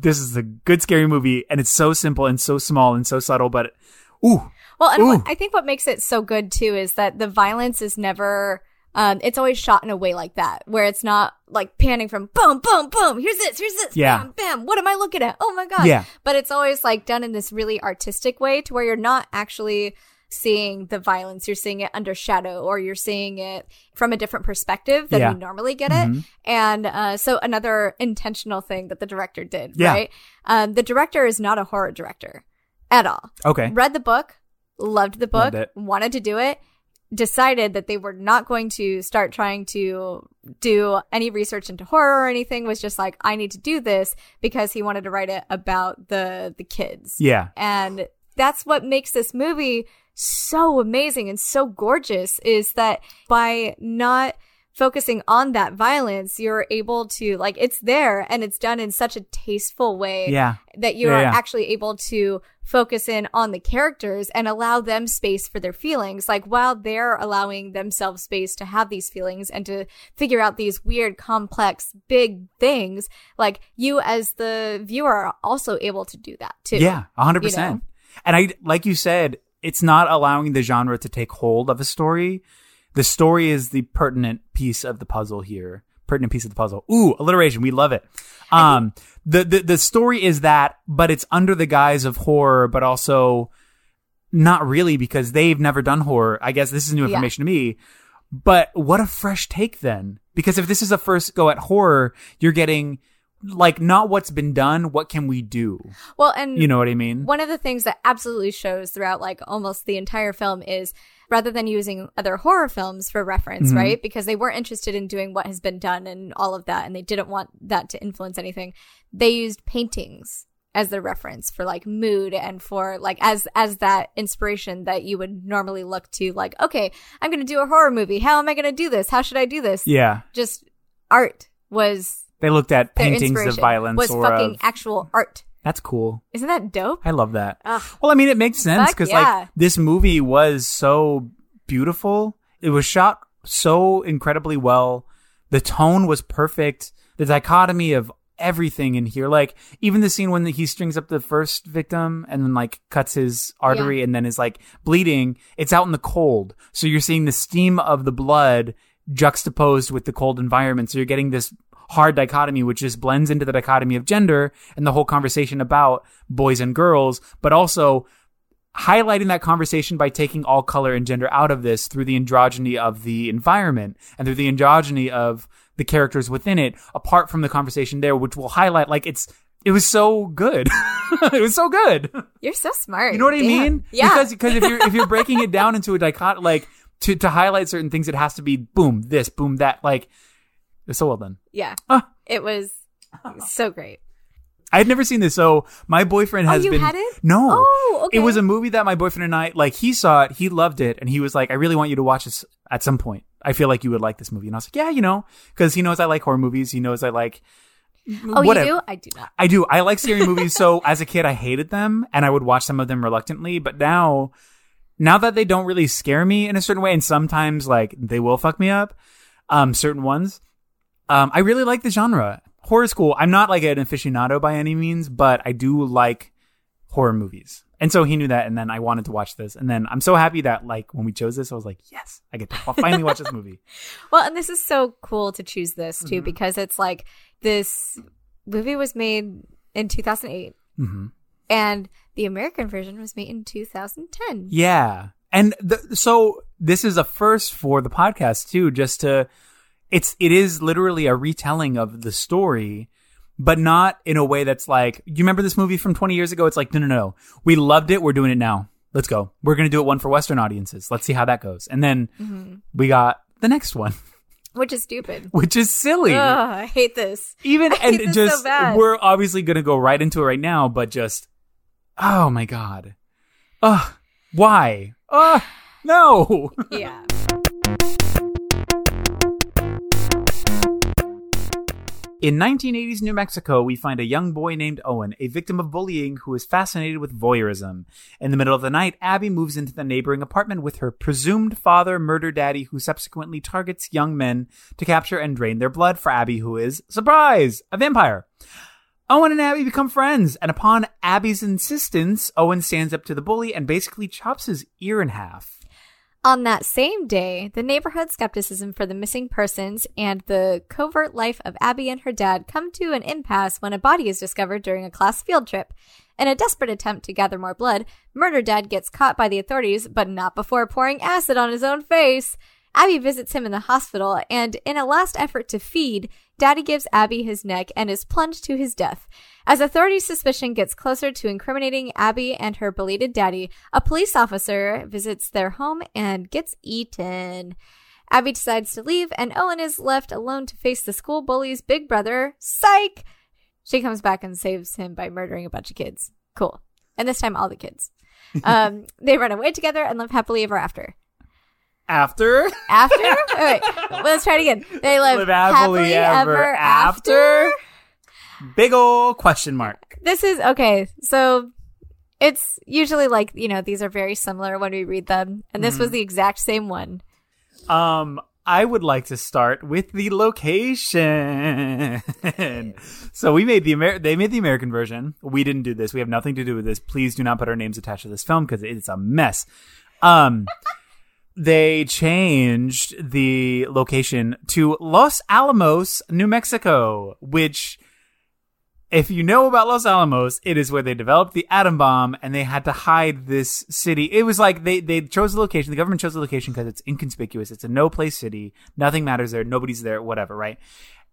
this is a good scary movie. And it's so simple and so small and so subtle, but ooh, Well, and Ooh. what, I think what makes it so good too is that the violence is never um, it's always shot in a way like that, where it's not like panning from boom, boom, boom. Here's this, here's this, Yeah. bam, bam. What am I looking at? Oh my god! Yeah. But it's always like done in this really artistic way, to where you're not actually seeing the violence. You're seeing it under shadow, or you're seeing it from a different perspective than Yeah. we normally get it. And uh, so another intentional thing that the director did, Yeah. right? Um, the director is not a horror director at all Okay. read the book, loved the book, Loved wanted to do it, decided that they were not going to start trying to do any research into horror or anything was just like I need to do this because he wanted to write it about the the kids. Yeah. And that's what makes this movie so amazing and so gorgeous is that by not focusing on that violence, you're able to like it's there and it's done in such a tasteful way Yeah. that you Yeah, are yeah. actually able to focus in on the characters and allow them space for their feelings. Like while they're allowing themselves space to have these feelings and to figure out these weird, complex, big things, like you as the viewer are also able to do that too. Yeah, a hundred you know? percent. And I, like you said, it's not allowing the genre to take hold of a story. The story is the pertinent piece of the puzzle here. Pertinent piece of the puzzle. Ooh, alliteration. We love it. Um, the, the, the story is that, but it's under the guise of horror, but also not really because they've never done horror. I guess this is new Yeah. information to me. But what a fresh take then. Because if this is a first go at horror, you're getting like not what's been done, what can we do? Well, and You know what I mean? one of the things that absolutely shows throughout like almost the entire film is rather than using other horror films for reference, Mm-hmm. right? Because they weren't interested in doing what has been done and all of that, and they didn't want that to influence anything. They used paintings as their reference for like mood and for like as as that inspiration that you would normally look to like okay i'm gonna do a horror movie how am i gonna do this how should i do this Yeah. just art was They looked at paintings of violence was or fucking of, actual art That's cool. isn't that dope I love that. Ugh. Well, I mean, it makes sense because yeah. like this movie was so beautiful. It was shot so incredibly well. The tone was perfect. The dichotomy of everything in here, like even the scene when he strings up the first victim and then like cuts his artery and then is like bleeding. It's out in the cold, so you're seeing the steam of the blood juxtaposed with the cold environment. So you're getting this hard dichotomy, which just blends into the dichotomy of gender and the whole conversation about boys and girls, but also highlighting that conversation by taking all color and gender out of this through the androgyny of the environment and through the androgyny of the characters within it, apart from the conversation there, which will highlight like it's it was so good. it was so good. You're so smart. You know what I Damn. mean? Yeah. Because because if you're if you're breaking it down into a dichot like to to highlight certain things, it has to be boom this, boom that. Like it's so well done. yeah. Ah. It was so great. I had never seen this, so my boyfriend Oh, has you been. hadn't? No. Oh, okay. It was a movie that my boyfriend and I like. He saw it, he loved it, and he was like, "I really want you to watch this at some point. I feel like you would like this movie." And I was like, "Yeah, you know," because he knows I like horror movies. He knows I like. Oh, whatever. you do? I do not. I do. I like scary movies. So as a kid, I hated them, and I would watch some of them reluctantly. But now, now that they don't really scare me in a certain way, and sometimes like they will fuck me up, um, certain ones, um, I really like the genre. Horror school. I'm not like an aficionado by any means, but I do like horror movies. And so he knew that, and then I wanted to watch this, and then I'm so happy that like when we chose this, I was like, yes, I get to finally watch this movie. Well, and this is so cool to choose this too Mm-hmm. because it's like this movie was made in 2008 hmm and the American version was made in 2010. Yeah. And the, so this is a first for the podcast too, just to, it's, it is literally a retelling of the story, but not in a way that's like, you remember this movie from 20 years ago? It's like, no, no, no. We loved it. We're doing it now. Let's go. We're going to do it one for Western audiences. Let's see how that goes. And then Mm-hmm. we got the next one, Which is stupid. which is silly. Ugh, I hate this. Even, I and this so just, bad. we're obviously going to go right into it right now, but just, oh my God. Ugh. Why? Ugh. No. Yeah. In 1980s New Mexico, we find a young boy named Owen, a victim of bullying who is fascinated with voyeurism. In the middle of the night, Abby moves into the neighboring apartment with her presumed father, murder daddy, who subsequently targets young men to capture and drain their blood for Abby, who is, surprise, a vampire. Owen and Abby become friends, and upon Abby's insistence, Owen stands up to the bully and basically chops his ear in half. On that same day, the neighborhood skepticism for the missing persons and the covert life of Abby and her dad come to an impasse when a body is discovered during a class field trip. In a desperate attempt to gather more blood, Murder Dad gets caught by the authorities, but not before pouring acid on his own face. Abby visits him in the hospital, and in a last effort to feed, Daddy gives Abby his neck and is plunged to his death. As authority suspicion gets closer to incriminating Abby and her belated daddy, a police officer visits their home and gets eaten. Abby decides to leave, and Owen is left alone to face the school bully's big brother, Psych! She comes back and saves him by murdering a bunch of kids. Cool. And this time, all the kids. Um, they run away together and live happily ever after. After After? Oh, wait, let's try it again. They live, Live happily ever after? big old question mark. This is okay. So it's usually like, you know, these are very similar when we read them. And this Mm-hmm. was the exact same one. Um, I would like to start with the location. so we made the Amer- they made the American version. We didn't do this. We have nothing to do with this. Please do not put our names attached to this film because it's a mess. Um, they changed the location to Los Alamos, New Mexico, which if you know about Los Alamos, it is where they developed the atom bomb and they had to hide this city. It was like they, they chose the location. The government chose the location because it's inconspicuous. It's a no place city. Nothing matters there. Nobody's there, whatever, right?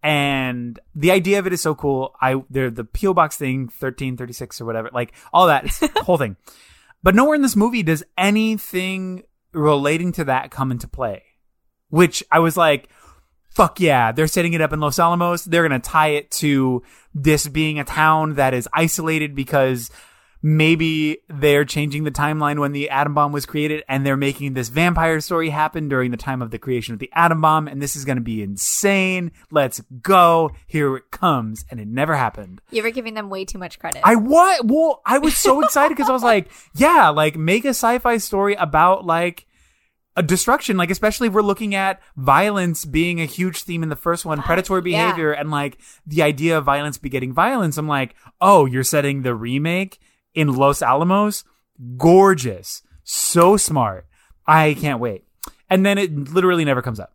And the idea of it is so cool. I, they're the P.O. box thing, 1336 or whatever, like all that, it's the whole thing. But nowhere in this movie does anything relating to that come into play, which I was like, fuck yeah, they're setting it up in Los Alamos. They're going to tie it to this being a town that is isolated because maybe they're changing the timeline when the atom bomb was created and they're making this vampire story happen during the time of the creation of the atom bomb. And this is going to be insane. Let's go. Here it comes. And it never happened. You were giving them way too much credit. I what? Well, I was so excited because I was like, yeah, like make a sci-fi story about like a destruction. Like especially if we're looking at violence being a huge theme in the first one, predatory yeah. behavior, and like the idea of violence begetting violence. I'm like, oh, you're setting the remake in Los Alamos. Gorgeous, so smart. I can't wait. And then it literally never comes up.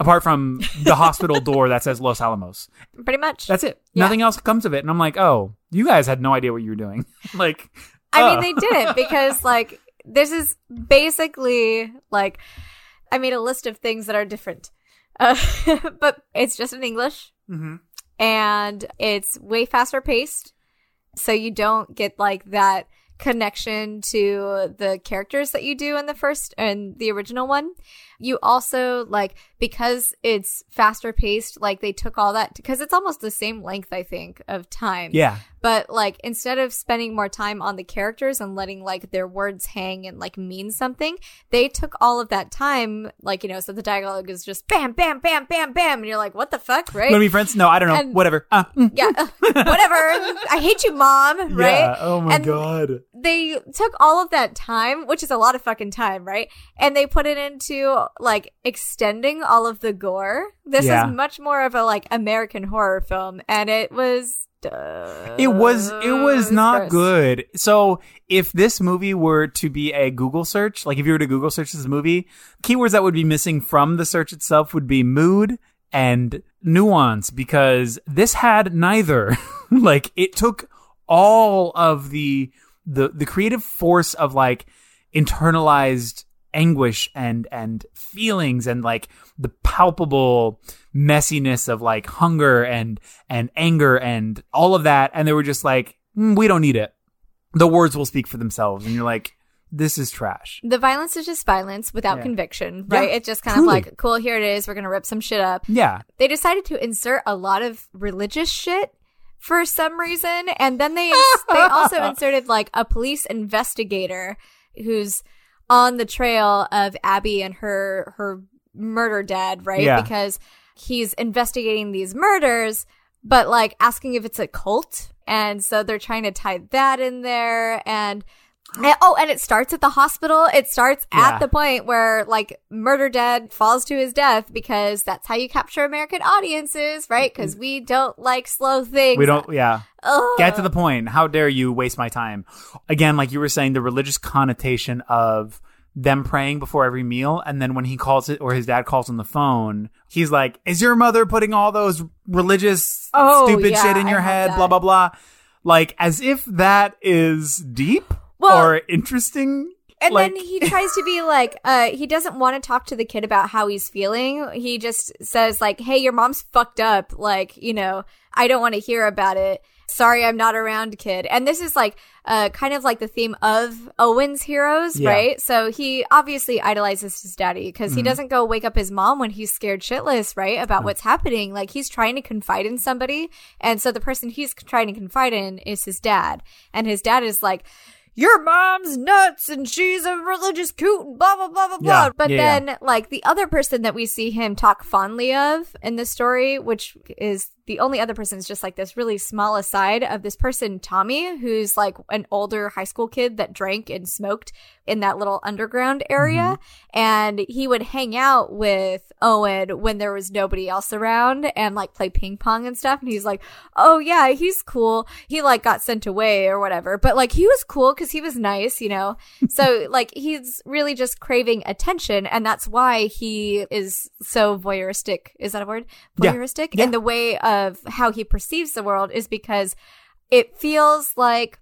Apart from the hospital door that says Los Alamos. Pretty much. That's it. Yeah. Nothing else comes of it. And I'm like, oh, you guys had no idea what you were doing. like, I uh. mean, they didn't because, like, this is basically like I made a list of things that are different, uh, but it's just in English Mhm. and it's way faster paced, so you don't get like that connection to the characters that you do in the first and the original one. You also like because it's faster paced, like they took all that because it's almost the same length, I think, of time. yeah. But like instead of spending more time on the characters and letting like their words hang and like mean something, they took all of that time, like, you know, so the dialogue is just bam, bam, bam, bam, bam. And you're like, what the fuck, right? To be friends? No, I don't know. And- Whatever. Uh, mm. yeah, uh, whatever. I hate you, mom, right? Yeah. Oh my And- god. they took all of that time, which is a lot of fucking time, right? And they put it into like extending all of the gore. This Yeah. is much more of a like American horror film, and it was. It was it was not gross. good. So if this movie were to be a Google search, like if you were to Google search this movie, keywords that would be missing from the search itself would be mood and nuance because this had neither. like it took all of the the the creative force of like internalized anguish and and feelings and like the palpable messiness of like hunger and and anger and all of that and they were just like "Mm, we don't need it the words will speak for themselves and you're like this is trash The violence is just violence without Yeah. conviction, Yeah, right? it's just kind truly. of like, cool, here it is. We're gonna rip some shit up. yeah They decided to insert a lot of religious shit for some reason, and then they they also inserted like a police investigator who's on the trail of Abby and her her murder dad, right? Yeah. Because he's investigating these murders, but like asking if it's a cult, and so they're trying to tie that in there, and. And- oh, and it starts at the hospital. It starts Yeah. at the point where like murder dad falls to his death because that's how you capture American audiences, right? Mm-hmm. Because we don't like slow things. we don't yeah Ugh. get to the point how dare you waste my time again like you were saying the religious connotation of them praying before every meal. And then when he calls it or his dad calls on the phone, he's like, Is your mother putting all those religious Oh, stupid yeah, shit in your have head? Blah, blah, blah. Like as if that is deep Well- or interesting. And like, then he tries to be like, uh, he doesn't want to talk to the kid about how he's feeling. He just says like, "Hey, your mom's fucked up. Like, you know, I don't want to hear about it. Sorry, I'm not around, kid." And this is like, uh, kind of like the theme of Owen's heroes, Yeah. right? So he obviously idolizes his daddy because he Mm-hmm. doesn't go wake up his mom when he's scared shitless, right? About what's happening. Like he's trying to confide in somebody, and so the person he's trying to confide in is his dad, and his dad is like your mom's nuts and she's a religious coot and blah blah blah blah blah. But yeah, then like the other person that we see him talk fondly of in the story, which is the only other person is just like this really small aside of this person, Tommy, who's like an older high school kid that drank and smoked in that little underground area. Mm-hmm. And he would hang out with Owen when there was nobody else around and like play ping pong and stuff. And he's like, Oh yeah, he's cool. He like got sent away or whatever, but like he was cool because he was nice, you know? so like he's really just craving attention. And that's why he is so voyeuristic. Is that a word? Yeah. Voyeuristic Yeah. in the way of how he perceives the world is because it feels like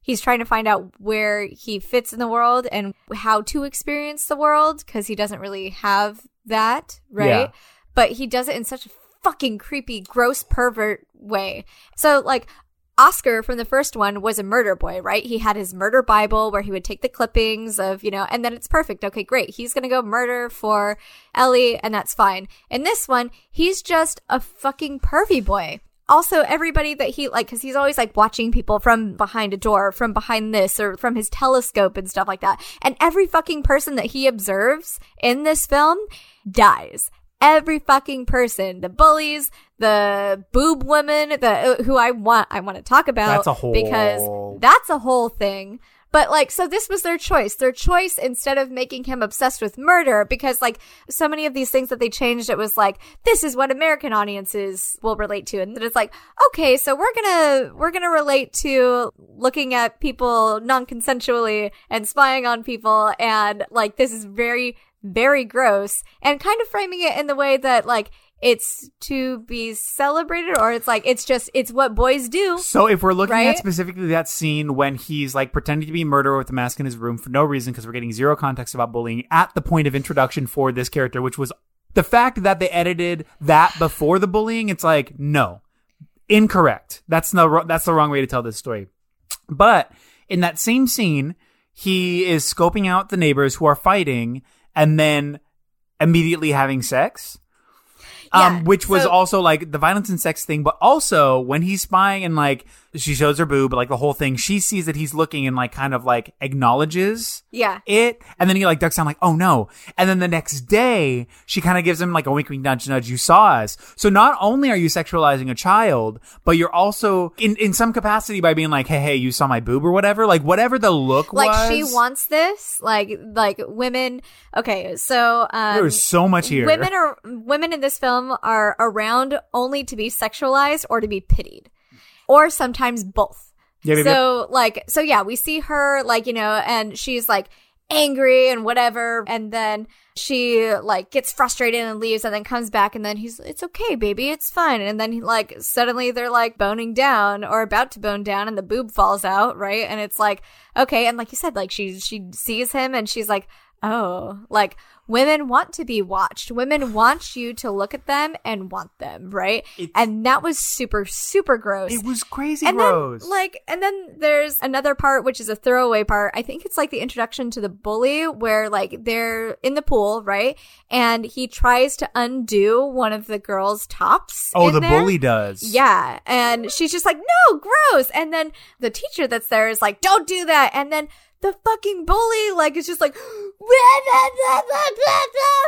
he's trying to find out where he fits in the world and how to experience the world because he doesn't really have that, right? Yeah. But he does it in such a fucking creepy, gross pervert way. So, like, Oscar from the first one was a murder boy, right? He had his murder Bible where he would take the clippings of, you know, and then it's perfect. Okay, great. He's going to go murder for Ellie and that's fine. In this one, he's just a fucking pervy boy. Also, everybody that he like, cause he's always like watching people from behind a door, from behind this, or from his telescope and stuff like that. And every fucking person that he observes in this film dies every fucking person. The bullies the boob women the uh, who i want i want to talk about That's a whole- because that's a whole thing. But like so this was their choice. Their choice instead of making him obsessed with murder because like so many of these things that they changed it was like this is what american audiences will relate to. And then it's like okay so we're gonna we're gonna relate to looking at people non-consensually and spying on people. And like this is very very gross and kind of framing it in the way that like it's to be celebrated or it's like it's just it's what boys do So if we're looking Right? at specifically that scene when he's like pretending to be a murderer with a mask in his room for no reason because we're getting zero context about bullying at the point of introduction for this character, which was the fact that they edited that before the bullying. It's like no, incorrect. That's the that's the wrong way to tell this story. But in that same scene, he is scoping out the neighbors who are fighting and then immediately having sex. Um, Yeah, which was also like the violence and sex thing, but also when he's spying and like she shows her boob, like the whole thing, she sees that he's looking and like kind of like acknowledges yeah it, and then he like ducks down like, oh no. And then the next day, she kind of gives him like a wink wink nudge nudge, you saw us. So not only are you sexualizing a child, but you're also in, in some capacity by being like, hey, hey, you saw my boob or whatever, like whatever the look was. like was. she wants this like like women okay so um There's so much here. women are women in this film are around only to be sexualized or to be pitied or sometimes both. Yeah, yeah. so like so yeah we see her like you know and she's like angry and whatever and then she like gets frustrated and leaves and then comes back and then he's it's okay baby it's fine. And then like suddenly they're like boning down or about to bone down and the boob falls out right? And it's like okay and like you said like she she sees him and she's like oh like women want to be watched. Women want you to look at them and want them right? It's- and that was super super gross. It was crazy and gross. then like and then there's another part which is a throwaway part. I think it's like the introduction to the bully where like they're in the pool right? And he tries to undo one of the girls tops oh, the there. bully does. yeah. And she's just like no gross. And then the teacher that's there is like don't do that. And then the fucking bully like is just like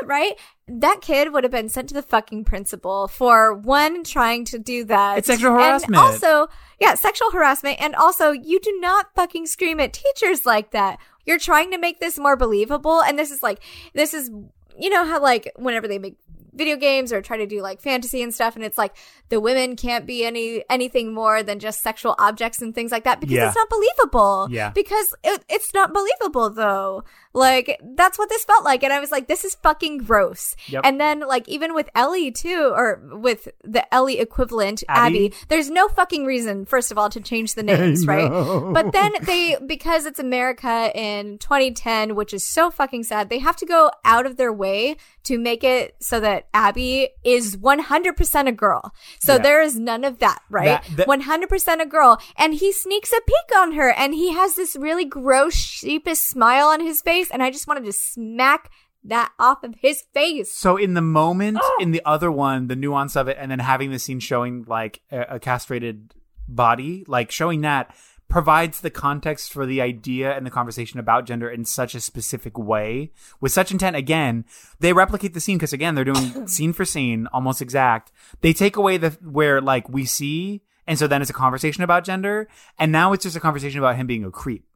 right? That kid would have been sent to the fucking principal for one trying to do that. It's sexual and harassment. also yeah sexual harassment. And also you do not fucking scream at teachers like that. You're trying to make this more believable. And this is like this is you know how like whenever they make video games or try to do like fantasy and stuff and it's like the women can't be any anything more than just sexual objects and things like that because Yeah. it's not believable. Yeah. Because it, it's not believable though. Like that's what this felt like and I was like this is fucking gross. Yep. And then like even with Ellie too or with the Ellie equivalent Abby? Abby, there's no fucking reason first of all to change the names, right? But then they because it's America in 2010, which is so fucking sad, they have to go out of their way to make it so that Abby is 100% a girl. So Yeah. there is none of that, right? That- that- 100% a girl. And he sneaks a peek on her and he has this really gross, sheepish smile on his face. And I just wanted to smack that off of his face. So in the moment, Oh. in the other one, the nuance of it, and then having the scene showing like a, a castrated body, like showing that provides the context for the idea and the conversation about gender in such a specific way with such intent. Again, they replicate the scene because again, they're doing scene for scene, almost exact. They take away the where like we see, and so then it's a conversation about gender, and now it's just a conversation about him being a creep.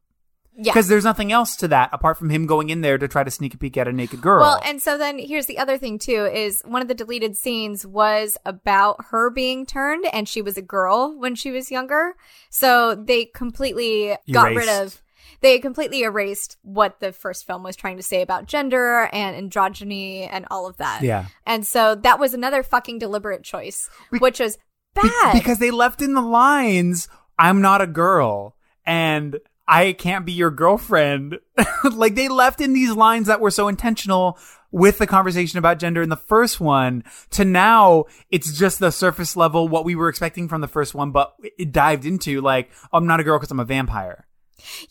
Yeah. Because there's nothing else to that apart from him going in there to try to sneak a peek at a naked girl. Well, and so then here's the other thing too is one of the deleted scenes was about her being turned and she was a girl when she was younger. So they completely got rid of they completely erased what the first film was trying to say about gender and androgyny and all of that. Yeah. And so that was another fucking deliberate choice, Be- which was Be- bad. because they left in the lines, I'm not a girl and I can't be your girlfriend. like they left in these lines that were so intentional with the conversation about gender in the first one to now it's just the surface level what we were expecting from the first one but it dived into like I'm not a girl because I'm a vampire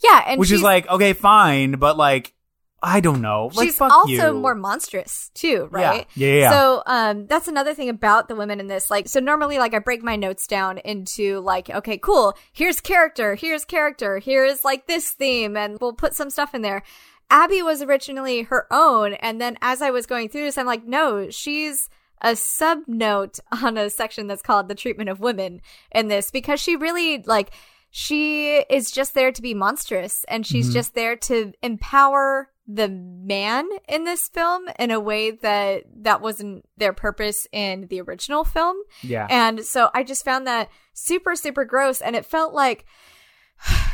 yeah, and which is like okay fine but like I don't know like she's also you. more monstrous too, right? Yeah, yeah, yeah. So um that's another thing about the women in this. Like so normally like I break my notes down into like, okay, cool, here's character, here's character, here's like this theme, and we'll put some stuff in there. Abby was originally her own, and then as I was going through this, I'm like, no, she's a sub note on a section that's called the treatment of women in this because she really like she is just there to be monstrous and she's Mm-hmm. just there to empower the man in this film in a way that that wasn't their purpose in the original film. yeah And so I just found that super, super gross. And it felt like,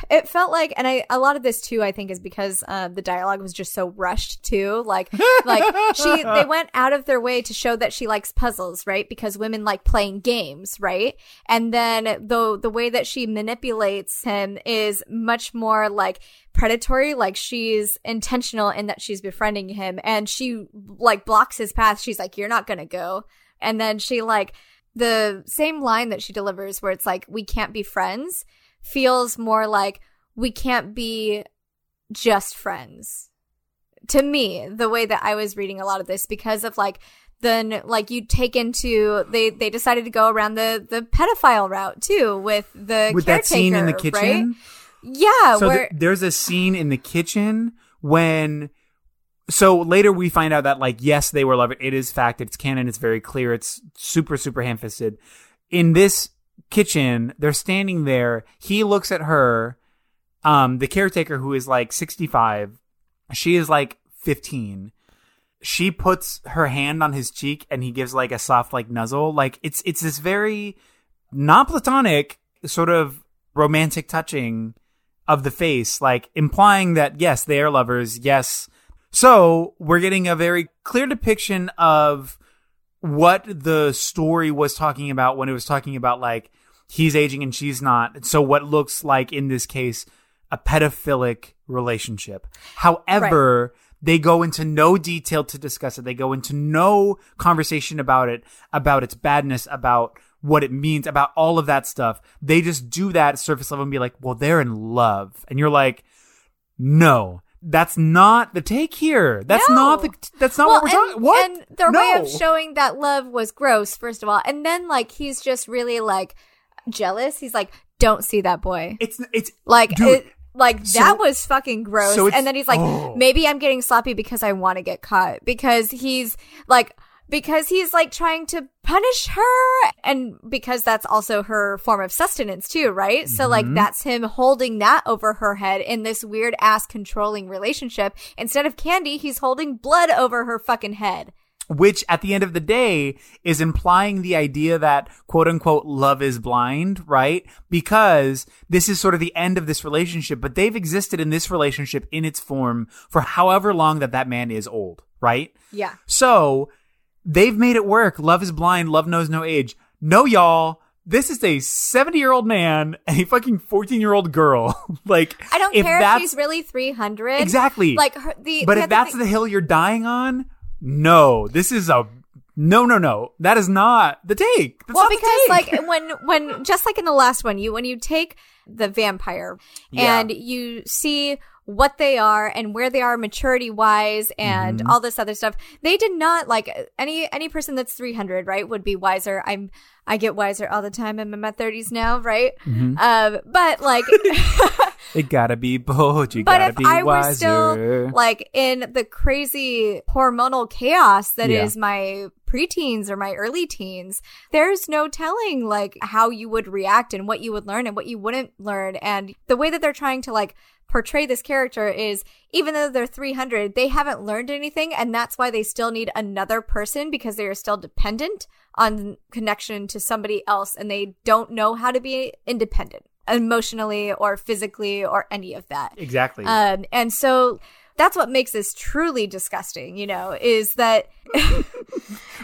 it felt like, and I, a lot of this too, I think is because, uh, the dialogue was just so rushed too. Like, like she, they went out of their way to show that she likes puzzles, right? Because women like playing games, right? And then the, the way that she manipulates him is much more like, predatory like she's intentional in that she's befriending him and she like blocks his path she's like you're not gonna go and then she like the same line that she delivers where it's like we can't be friends feels more like we can't be just friends. To me the way that i was reading a lot of this because of like then like you take into they they decided to go around the the pedophile route too with the with that scene in the kitchen right? yeah so where th- there's a scene in the kitchen when so later we find out that like yes they were loving it is fact it's canon it's very clear it's super super ham-fisted. In this kitchen they're standing there. He looks at her um the caretaker who is like 65 she is like 15 she puts her hand on his cheek and he gives like a soft like nuzzle. Like it's it's this very not platonic sort of romantic touching of the face like implying that yes they are lovers yes. So we're getting a very clear depiction of what the story was talking about when it was talking about like he's aging and she's not. So what looks like in this case a pedophilic relationship. However they go into no detail to discuss it. They go into no conversation about it about its badness about what it means about all of that stuff. They just do that surface level and be like well they're in love. And you're like no that's not the take here that's No. not the that's not what we're and, talking what And their way of showing that love was gross, first of all. And then like he's just really like jealous. He's like, Don't see that boy. it's it's Like Dude, it like so- that was fucking gross. so and then he's like, oh. Maybe I'm getting sloppy because I want to get caught. Because he's like because he's like trying to punish her and because that's also her form of sustenance too, right? So like Mm-hmm. that's him holding that over her head in this weird ass controlling relationship. Instead of candy, he's holding blood over her fucking head. which at the end of the day is implying the idea that quote unquote love is blind, right? Because this is sort of the end of this relationship, but they've existed in this relationship in its form for however long that that man is old, right? Yeah. So they've made it work. Love is blind. Love knows no age. No, y'all. This is a 70 year old man and a fucking 14 year old girl. like, I don't if care if she's really 300. Exactly. Like her, the But the if that's thing- the hill you're dying on, no, this is a no, no, no. That is not the take. That's well, not the because take. like when when just like in the last one, you when you take the vampire Yeah. and you see what they are and where they are maturity wise and Mm-hmm. all this other stuff, they did not like any any person that's three hundred right would be wiser. I'm I get wiser all the time. I'm in my thirties now, right? Mm-hmm. Um, but like. it gotta be bold. You But gotta if be I were still like in the crazy hormonal chaos that is Yeah. my preteens or my early teens, there's no telling like how you would react and what you would learn and what you wouldn't learn. And the way that they're trying to like portray this character is even though they're 300, they haven't learned anything. And that's why they still need another person because they are still dependent on connection to somebody else and they don't know how to be independent emotionally or physically or any of that. exactly. Um, and so that's what makes this truly disgusting, you know, is that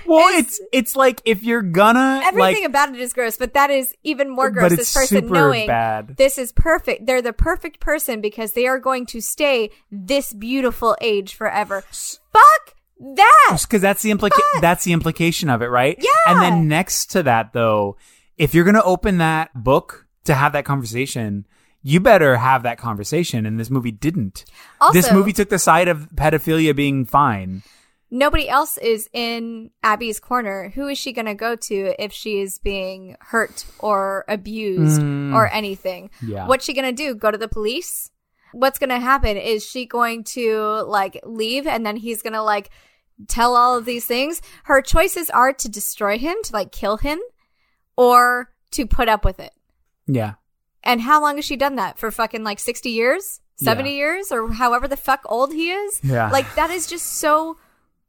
well, it's- it's it's like if you're gonna everything like, about it is gross, but that is even more gross. This person super knowing bad. this is perfect. They're the perfect person because they are going to stay this beautiful age forever. Fuck that. because that's the implica- that's the implication of it, right? Yeah. And then next to that, though, if you're gonna open that book to have that conversation, you better have that conversation. And this movie didn't. this movie took the side of pedophilia being fine. Nobody else is in Abby's corner. Who is she going to go to if she is being hurt or abused hmm. or anything? Yeah. What's she going to do? Go to the police? What's going to happen? Is she going to like leave and then he's going to like tell all of these things? Her choices are to destroy him, to like kill him, or to put up with it. Yeah. And how long has she done that? For fucking like 60 years? 70 Yeah. years? Or however the fuck old he is? Yeah. Like that is just so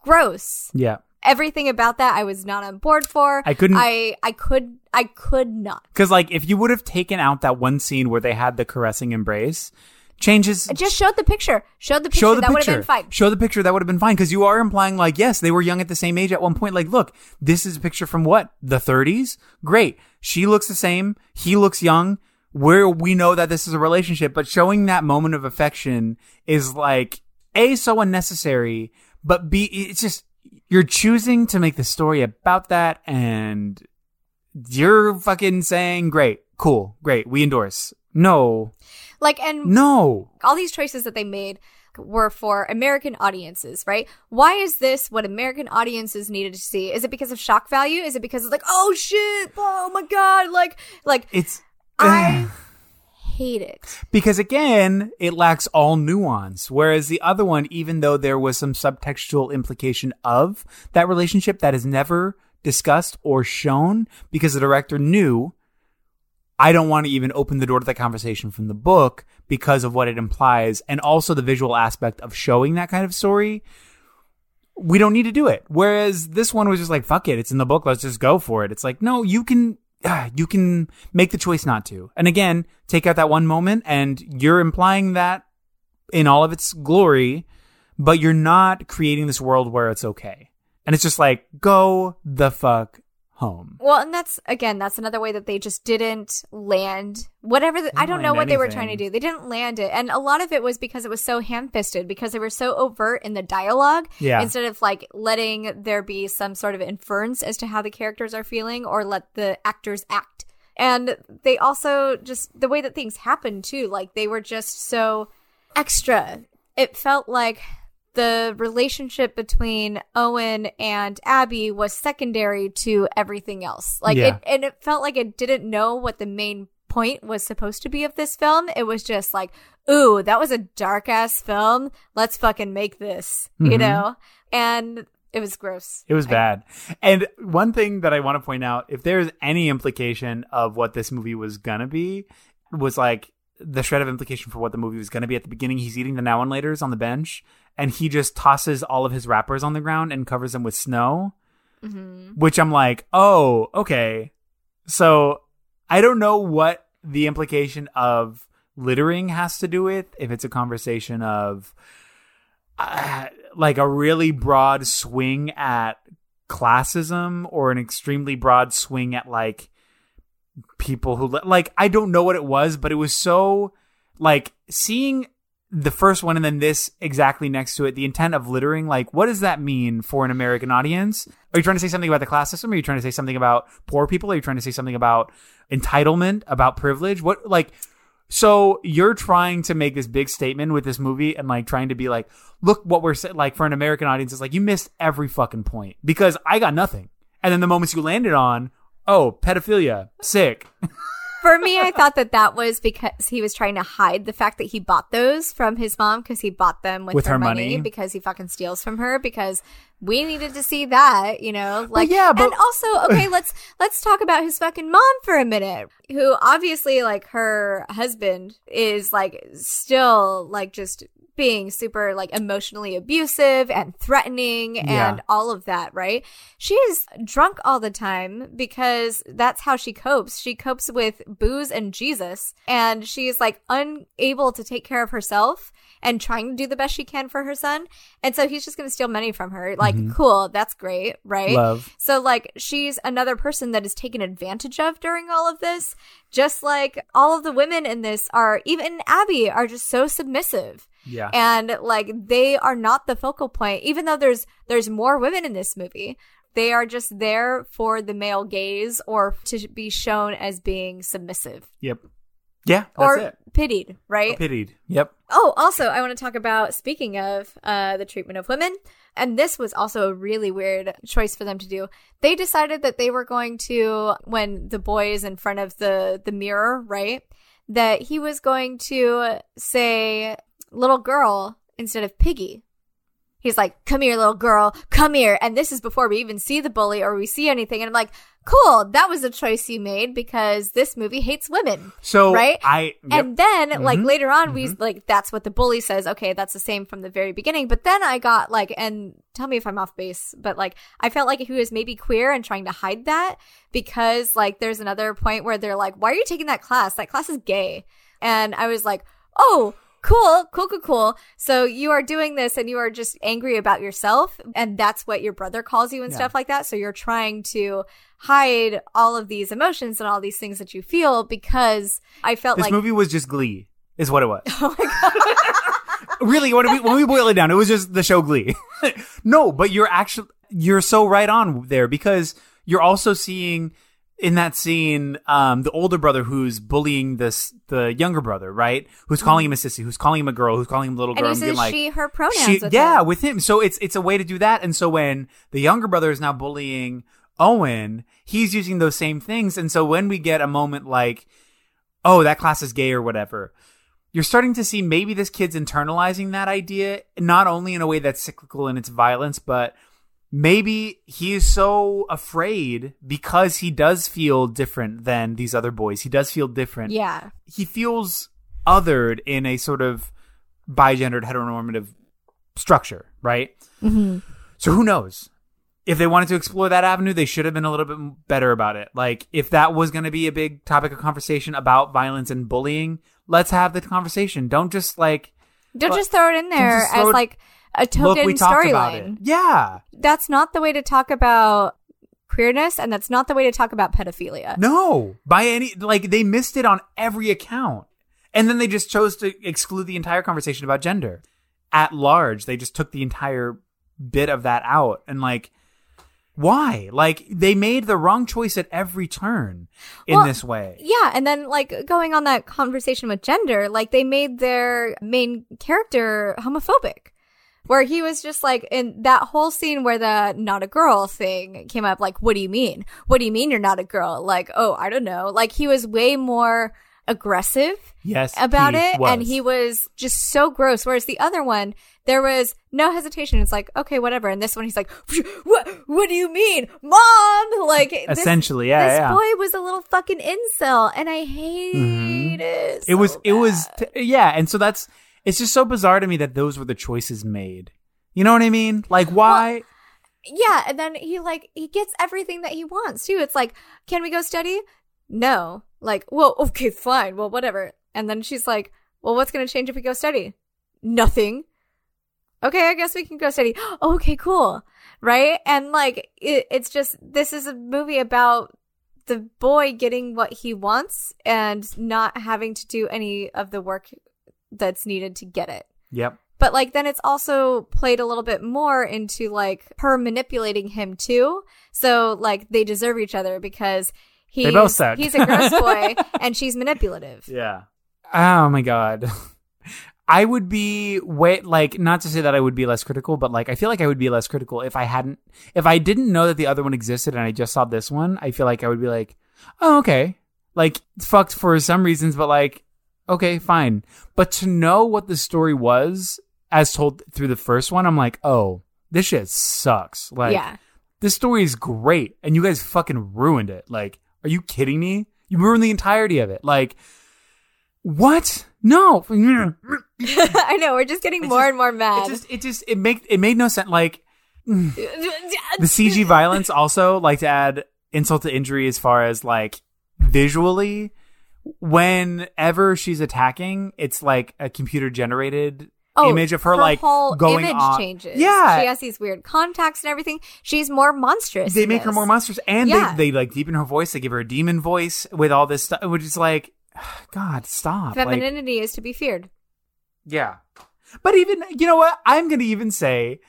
gross Yeah. everything about that I was not on board for. I couldn't- I I could I could not. Because like if you would have taken out that one scene where they had the caressing embrace, changes. I just showed the picture. Showed the picture. Show the that would have been fine. Show the picture. That would have been fine because you are implying like yes, they were young at the same age at one point. Like, look, this is a picture from what the 30s. Great. She looks the same. He looks young. Where we know that this is a relationship, but showing that moment of affection is like a so unnecessary, but b it's just you're choosing to make the story about that, and you're fucking saying great, cool, great, we endorse. No, Like and no. all these choices that they made were for American audiences, right? Why is this what American audiences needed to see? Is it because of shock value? Is it because it's like, oh shit, oh my god, like like It's I hate it. because again, it lacks all nuance. Whereas the other one, even though there was some subtextual implication of that relationship that is never discussed or shown because the director knew I don't want to even open the door to that conversation from the book because of what it implies and also the visual aspect of showing that kind of story. We don't need to do it. Whereas this one was just like, fuck it. It's in the book. Let's just go for it. It's like, no, you can, you can make the choice not to. And again, take out that one moment and you're implying that in all of its glory, but you're not creating this world where it's okay. And it's just like, go the fuck home. Well, and that's again, that's another way that they just didn't land whatever. The, I don't know what they were trying to do. They didn't land it, and a lot of it was because it was so ham-fisted because they were so overt in the dialogue. Yeah. Instead of like letting there be some sort of inference as to how the characters are feeling, or let the actors act. And they also just the way that things happened too. Like they were just so extra. It felt like the relationship between Owen and Abby was secondary to everything else. Like Yeah. it and it felt like it didn't know what the main point was supposed to be of this film. It was just like, ooh, that was a dark ass film. Let's fucking make this. You Mhm. know? And it was gross. It was bad. And one thing that I want to point out, if there's any implication of what this movie was gonna be, was like the shred of implication for what the movie was going to be at the beginning. He's eating the now and later's on the bench, and he just tosses all of his wrappers on the ground and covers them with snow. Which I'm like, oh, okay. So I don't know what the implication of littering has to do with. If it's a conversation of uh, like a really broad swing at classism or an extremely broad swing at like people who like I don't know what it was, but it was so like seeing the first one and then this exactly next to it, the intent of littering, like what does that mean for an American audience? Are you trying to say something about the class system? Are you trying to say something about poor people? Are you trying to say something about entitlement, about privilege? What like so you're trying to make this big statement with this movie and like trying to be like, look what we're like for an American audience. It's like you missed every fucking point because I got nothing. And then the moments you landed on, oh, pedophilia, sick. For me, I thought that that was because he was trying to hide the fact that he bought those from his mom because he bought them with, With her, her money, money. because he fucking steals from her because we needed to see that, you know, like yeah, but- and also okay, let's let's talk about his fucking mom for a minute, who obviously like her husband is like still like just being super like emotionally abusive and threatening Yeah. and all of that, right? She is drunk all the time because that's how she copes. She copes with booze and Jesus, and she's like unable to take care of herself and trying to do the best she can for her son. And so he's just going to steal money from her. Like, mm-hmm. cool, that's great, right? Love. So like she's another person that is taken advantage of during all of this. Just like all of the women in this are, even Abby, are just so submissive Yeah. and like they are not the focal point even though there's there's more women in this movie they are just there for the male gaze or to be shown as being submissive yep. Yeah. That's or it. pitied right Pitied. Yep. Oh also i want to talk about speaking of uh the treatment of women and this was also a really weird choice for them to do. They decided that they were going to when the boy is in front of the the mirror right that he was going to say little girl instead of piggy He's like, come here, little girl, come here. And this is before we even see the bully or we see anything. And I'm like, cool, that was a choice you made because this movie hates women. So Right? I yep. And then, like, Mhm. later on, we, like, that's what the bully says. Okay, that's the same from the very beginning. But then I got, like, and tell me if I'm off base, but, like, I felt like he was maybe queer and trying to hide that because, like, there's another point where they're like, why are you taking that class? That class is gay. And I was like, oh, cool, cool, cool, cool. So you are doing this and you are just angry about yourself. And that's what your brother calls you and Yeah. stuff like that. So you're trying to hide all of these emotions and all these things that you feel because I felt this like, This movie was just Glee, is what it was. oh my God. really, when we when we boil it down, it was just the show Glee. no, but you're actually you're so right on there because you're also seeing in that scene um, the older brother who's bullying this the younger brother, right? Who's calling him a sissy, who's calling him a girl, who's calling him a little and girl, uses being like she, her pronouns she- with yeah, him. with him. So it's it's a way to do that. And so when the younger brother is now bullying Owen, he's using those same things. And so when we get a moment like, oh, that class is gay or whatever, you're starting to see maybe this kid's internalizing that idea, not only in a way that's cyclical in its violence, but maybe he is so afraid because he does feel different than these other boys. He does feel different Yeah. he feels othered in a sort of bigendered heteronormative structure, right? Mm-hmm. So who knows? If they wanted to explore that avenue, they should have been a little bit better about it. Like, if that was going to be a big topic of conversation about violence and bullying, let's have the conversation. Don't just like, Don't But- just throw it in there as it- like a look, token we talked about it. storyline. Yeah. That's not the way to talk about queerness, and that's not the way to talk about pedophilia. No, by any like they missed it on every account, and then they just chose to exclude the entire conversation about gender at large. They just took the entire bit of that out, and like, why? Like they made the wrong choice at every turn in Well, this way. Yeah, and then like going on that conversation with gender, like they made their main character homophobic. Where he was just like in that whole scene where the not a girl thing came up, like, what do you mean? What do you mean you're not a girl? Like, oh, I don't know. Like he was way more aggressive Yes. about it was. and he was just so gross whereas the other one there was no hesitation it's like okay whatever and this one he's like what what do you mean mom like this- Essentially, yeah, this yeah. boy was a little fucking incel and i hate Mhm. it it was so it was t- yeah and so that's it's just so bizarre to me that those were the choices made. You know what i mean? Like why? yeah and then he like he gets everything that he wants too. It's like can we go study? No. Like well okay fine. Well whatever. And then she's like well what's gonna change if we go study? Nothing. Okay i guess we can go study. Okay cool. Right? And like it, it's just this is a movie about the boy getting what he wants and not having to do any of the work that's needed to get it yep but like then it's also played a little bit more into like her manipulating him too. So like they deserve each other because he's both suck. he's a gross boy and she's manipulative. yeah oh my god i would be way like not to say that i would be less critical but like i feel like i would be less critical if i hadn't if i didn't know that the other one existed and i just saw this one i feel like i would be like oh okay like it's fucked for some reasons but like okay fine. But to know what the story was as told through the first one i'm like oh this shit sucks. Like yeah. this story is great and you guys fucking ruined it. Like are you kidding me? You ruined the entirety of it. Like what? No. I know, we're just getting It's more just- and more it mad. just it just it make it made no sense. Like the cg violence also like to add insult to injury as far as like visually whenever she's attacking it's like a computer generated oh, image of her, like Oh, whole going image on changes. yeah she has these weird contacts and everything. She's more monstrous. they make her more monstrous and Yeah. they, they like deepen her voice they give her a demon voice with all this stuff which is like god stop like, Femininity is to be feared. yeah but even you know what i'm gonna even say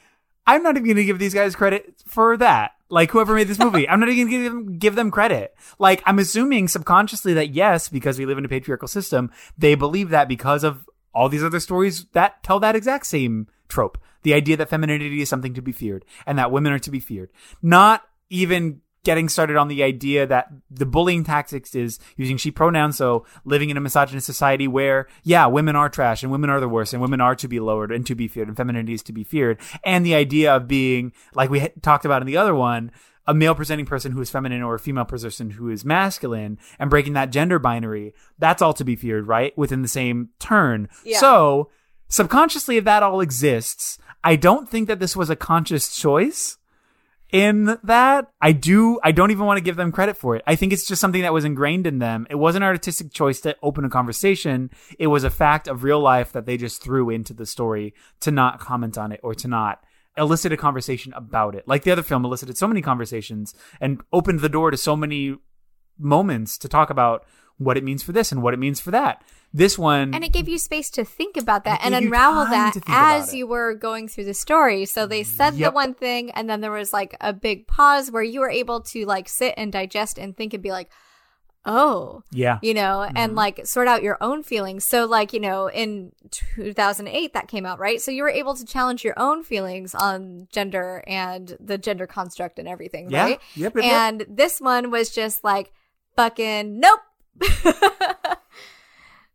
i'm not even gonna give these guys credit for that like whoever made this movie i'm not even gonna give them, give them credit. Like i'm assuming subconsciously that yes because we live in a patriarchal system they believe that because of all these other stories that tell that exact same trope. The idea that femininity is something to be feared and that women are to be feared. Not even getting started on the idea that the bullying tactics is using she pronouns so living in a misogynist society where yeah women are trash and women are the worst and women are to be lowered and to be feared and femininity is to be feared. And the idea of being like we talked about in the other one a male presenting person who is feminine or a female person who is masculine and breaking that gender binary that's all to be feared right? Within the same turn. Yeah. so subconsciously if that all exists i don't think that this was a conscious choice in that i do i don't even want to give them credit for it. I think it's just something that was ingrained in them. It wasn't an artistic choice to open a conversation. It was a fact of real life that they just threw into the story to not comment on it or to not elicit a conversation about it. Like the other film elicited so many conversations and opened the door to so many moments to talk about what it means for this and what it means for that this one And it gave you space to think about that and unravel that to think about as you were going through the story. So they said the one thing and then there was like a big pause where you were able to like sit and digest and think and be like, oh, yeah you know, Mm-hmm. and like sort out your own feelings. So, like, you know, in 2008, that came out, right? So you were able to challenge your own feelings on gender and the gender construct and everything, yeah right? yep, yep, yep. And this one was just like, fucking, nope.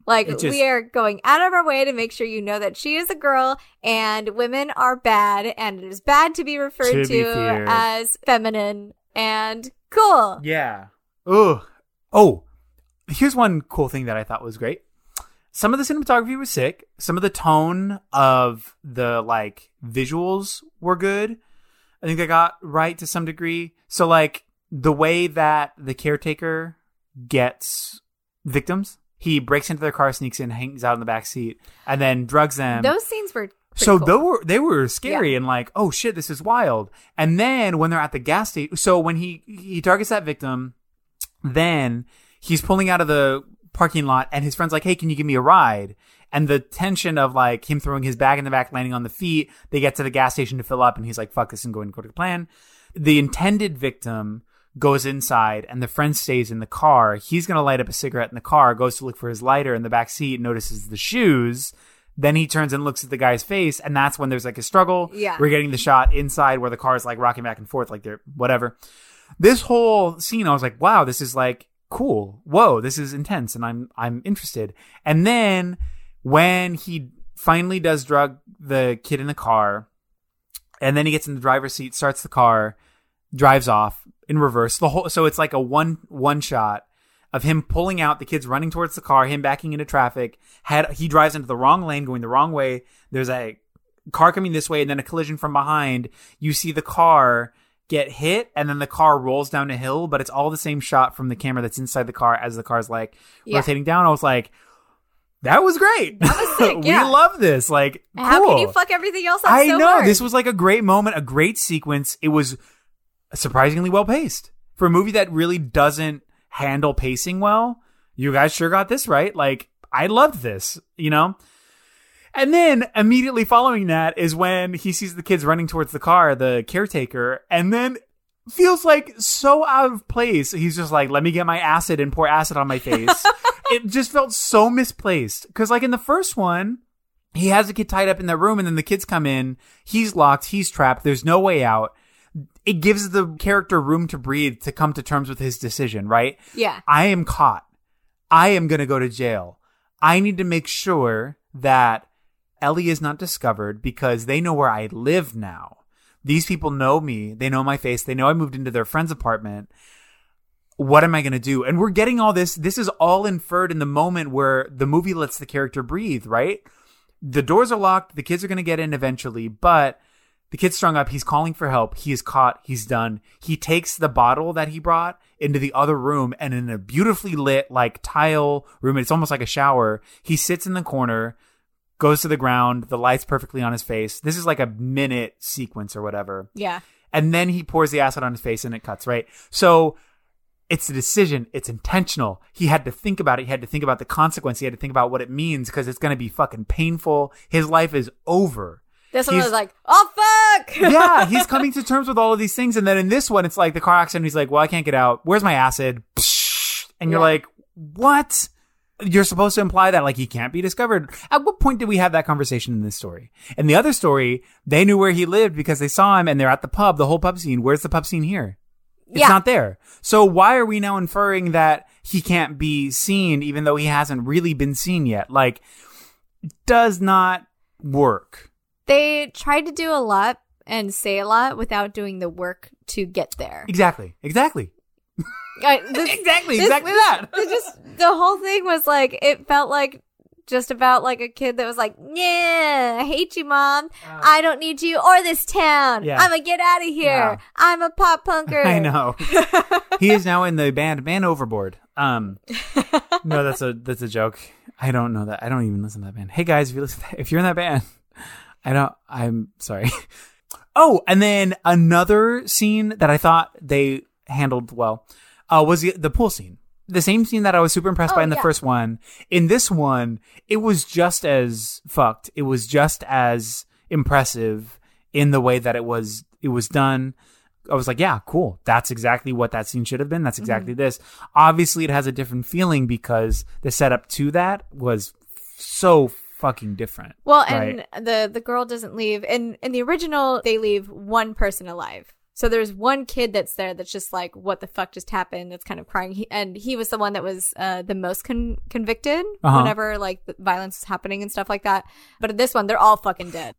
like, just- we are going out of our way to make sure you know that she is a girl and women are bad and it is bad to be referred To to, be as feminine and cool. Yeah. Ugh. Oh, here's one cool thing that I thought was great. Some of the cinematography was sick. Some of the tone of the like visuals were good. I think they got right to some degree. So like the way that the caretaker gets victims, he breaks into their car, sneaks in, hangs out in the back seat, and then drugs them. Those scenes were So cool. they were they were scary Yeah. and like, oh shit, this is wild. And then when they're at the gas station, so when he he targets that victim, then he's pulling out of the parking lot, and his friend's like, hey, can you give me a ride? And the tension of like him throwing his bag in the back, landing on the feet, they get to the gas station to fill up, and he's like, fuck this, and going according to the plan. The intended victim goes inside and the friend stays in the car. He's going to light up a cigarette in the car, goes to look for his lighter in the back seat, notices the shoes. Then he turns and looks at the guy's face, and that's when there's like a struggle. Yeah. We're getting the shot inside where the car is like rocking back and forth, like they're whatever. This whole scene, I was like, wow, this is like cool. Whoa, this is intense and I'm I'm interested. And then when he finally does drug the kid in the car and then he gets in the driver's seat, starts the car, drives off in reverse. The whole so it's like a one one shot of him pulling out, the kids running towards the car, him backing into traffic. Had he drives into the wrong lane, going the wrong way. There's a car coming this way, and then a collision from behind. You see the car get hit, and then the car rolls down a hill, but it's all the same shot from the camera that's inside the car as the car's like Yeah. rotating down. I was like, that was great. That was sick, we love this. Like, How can you fuck everything else up I so know hard? this was like a great moment, a great sequence. It was surprisingly well paced for a movie that really doesn't handle pacing well. You guys sure got this right. Like I loved this, you know. And then immediately following that is when he sees the kids running towards the car, the caretaker, and then feels like so out of place. He's just like, "Let me get my acid and pour acid on my face." it just felt so misplaced because, like in the first one, he has the kid tied up in that room and then the kids come in he's locked he's trapped there's no way out it gives the character room to breathe to come to terms with his decision right yeah. i am caught i am going to go to jail i need to make sure that eli is not discovered because they know where i live now these people know me they know my face they know i moved into their friend's apartment what am I going to do? And we're getting all this. This is all inferred in the moment where the movie lets the character breathe, right? The doors are locked. The kids are going to get in eventually, but the kid's strung up. He's calling for help. He is caught. He's done. He takes the bottle that he brought into the other room and in a beautifully lit, like tile room, it's almost like a shower. He sits in the corner, goes to the ground. The light's perfectly on his face. This is like a minute sequence or whatever Yeah. and then he pours the acid on his face and it cuts right so it's a decision it's intentional he had to think about it he had to think about the consequence he had to think about what it means because it's going to be fucking painful his life is over This one was like, oh fuck. yeah he's coming to terms with all of these things and then in this one it's like the car accident he's like well i can't get out where's my acid and you're Yeah. like what you're supposed to imply that like he can't be discovered. At what point did we have that conversation in this story? In the other story, they knew where he lived because they saw him and they're at the pub, the whole pub scene. Where's the pub scene here? It's Yeah. not there. So why are we now inferring that he can't be seen even though he hasn't really been seen yet? Like, does not work. They tried to do a lot and say a lot without doing the work to get there. Exactly. Exactly. I- this- Exactly. this- exactly this- that. just the whole thing was like it felt like just about like a kid that was like, "Yeah, I hate you, mom. I don't need you or this town. Yeah. I'm gonna get out of here. Yeah. I'm a pop punker." I know. he is now in the band Man Overboard. Um, no, that's a that's a joke. I don't know that. I don't even listen to that band. Hey guys, if you listen, if you're in that band, I don't. I'm sorry. Oh, and then another scene that I thought they handled well uh, was the, the pool scene. The same scene that I was super impressed Oh, by in the yeah. first one. In this one, it was just as fucked. It was just as impressive in the way that it was it was done. I was like, yeah, cool. That's exactly what that scene should have been. That's exactly Mm-hmm. this. Obviously, it has a different feeling because the setup to that was so fucking different. Well, and Right. the the girl doesn't leave. In in the original, they leave one person alive. So there's one kid that's there that's just like, what the fuck just happened? That's kind of crying. He, and he was the one that was uh, the most con- convicted Uh-huh. whenever like the violence is happening and stuff like that. But in this one, they're all fucking dead.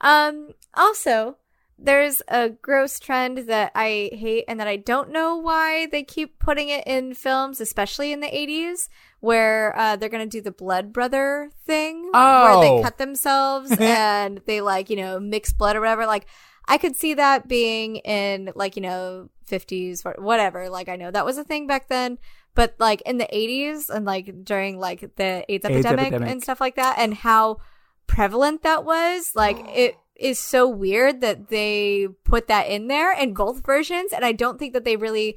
Um. Also, there's a gross trend that I hate and that I don't know why they keep putting it in films, especially in the 80s, where uh, they're going to do the blood brother thing where Oh. they cut themselves and they like, you know, mix blood or whatever. Like, I could see that being in like, you know, 50s or whatever. Like, I know that was a thing back then. But like in the 80s and like during like the AIDS, AIDS epidemic, epidemic. and stuff like that, and how prevalent that was, like it is so weird that they put that in there in both versions. And I don't think that they really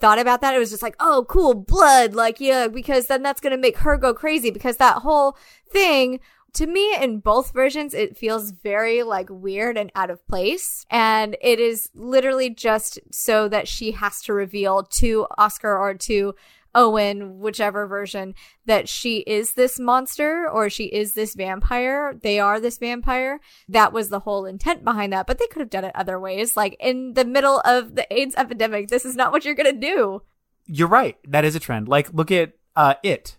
thought about that. It was just like, oh, cool, blood. Like, yeah, because then that's going to make her go crazy because that whole thing to me in both versions it feels very like weird and out of place and it is literally just so that she has to reveal to oskar or to owen whichever version that she is this monster or she is this vampire they are this vampire that was the whole intent behind that but they could have done it other ways like in the middle of the aids epidemic this is not what you're gonna do you're right. That is a trend. Like, look at uh, it.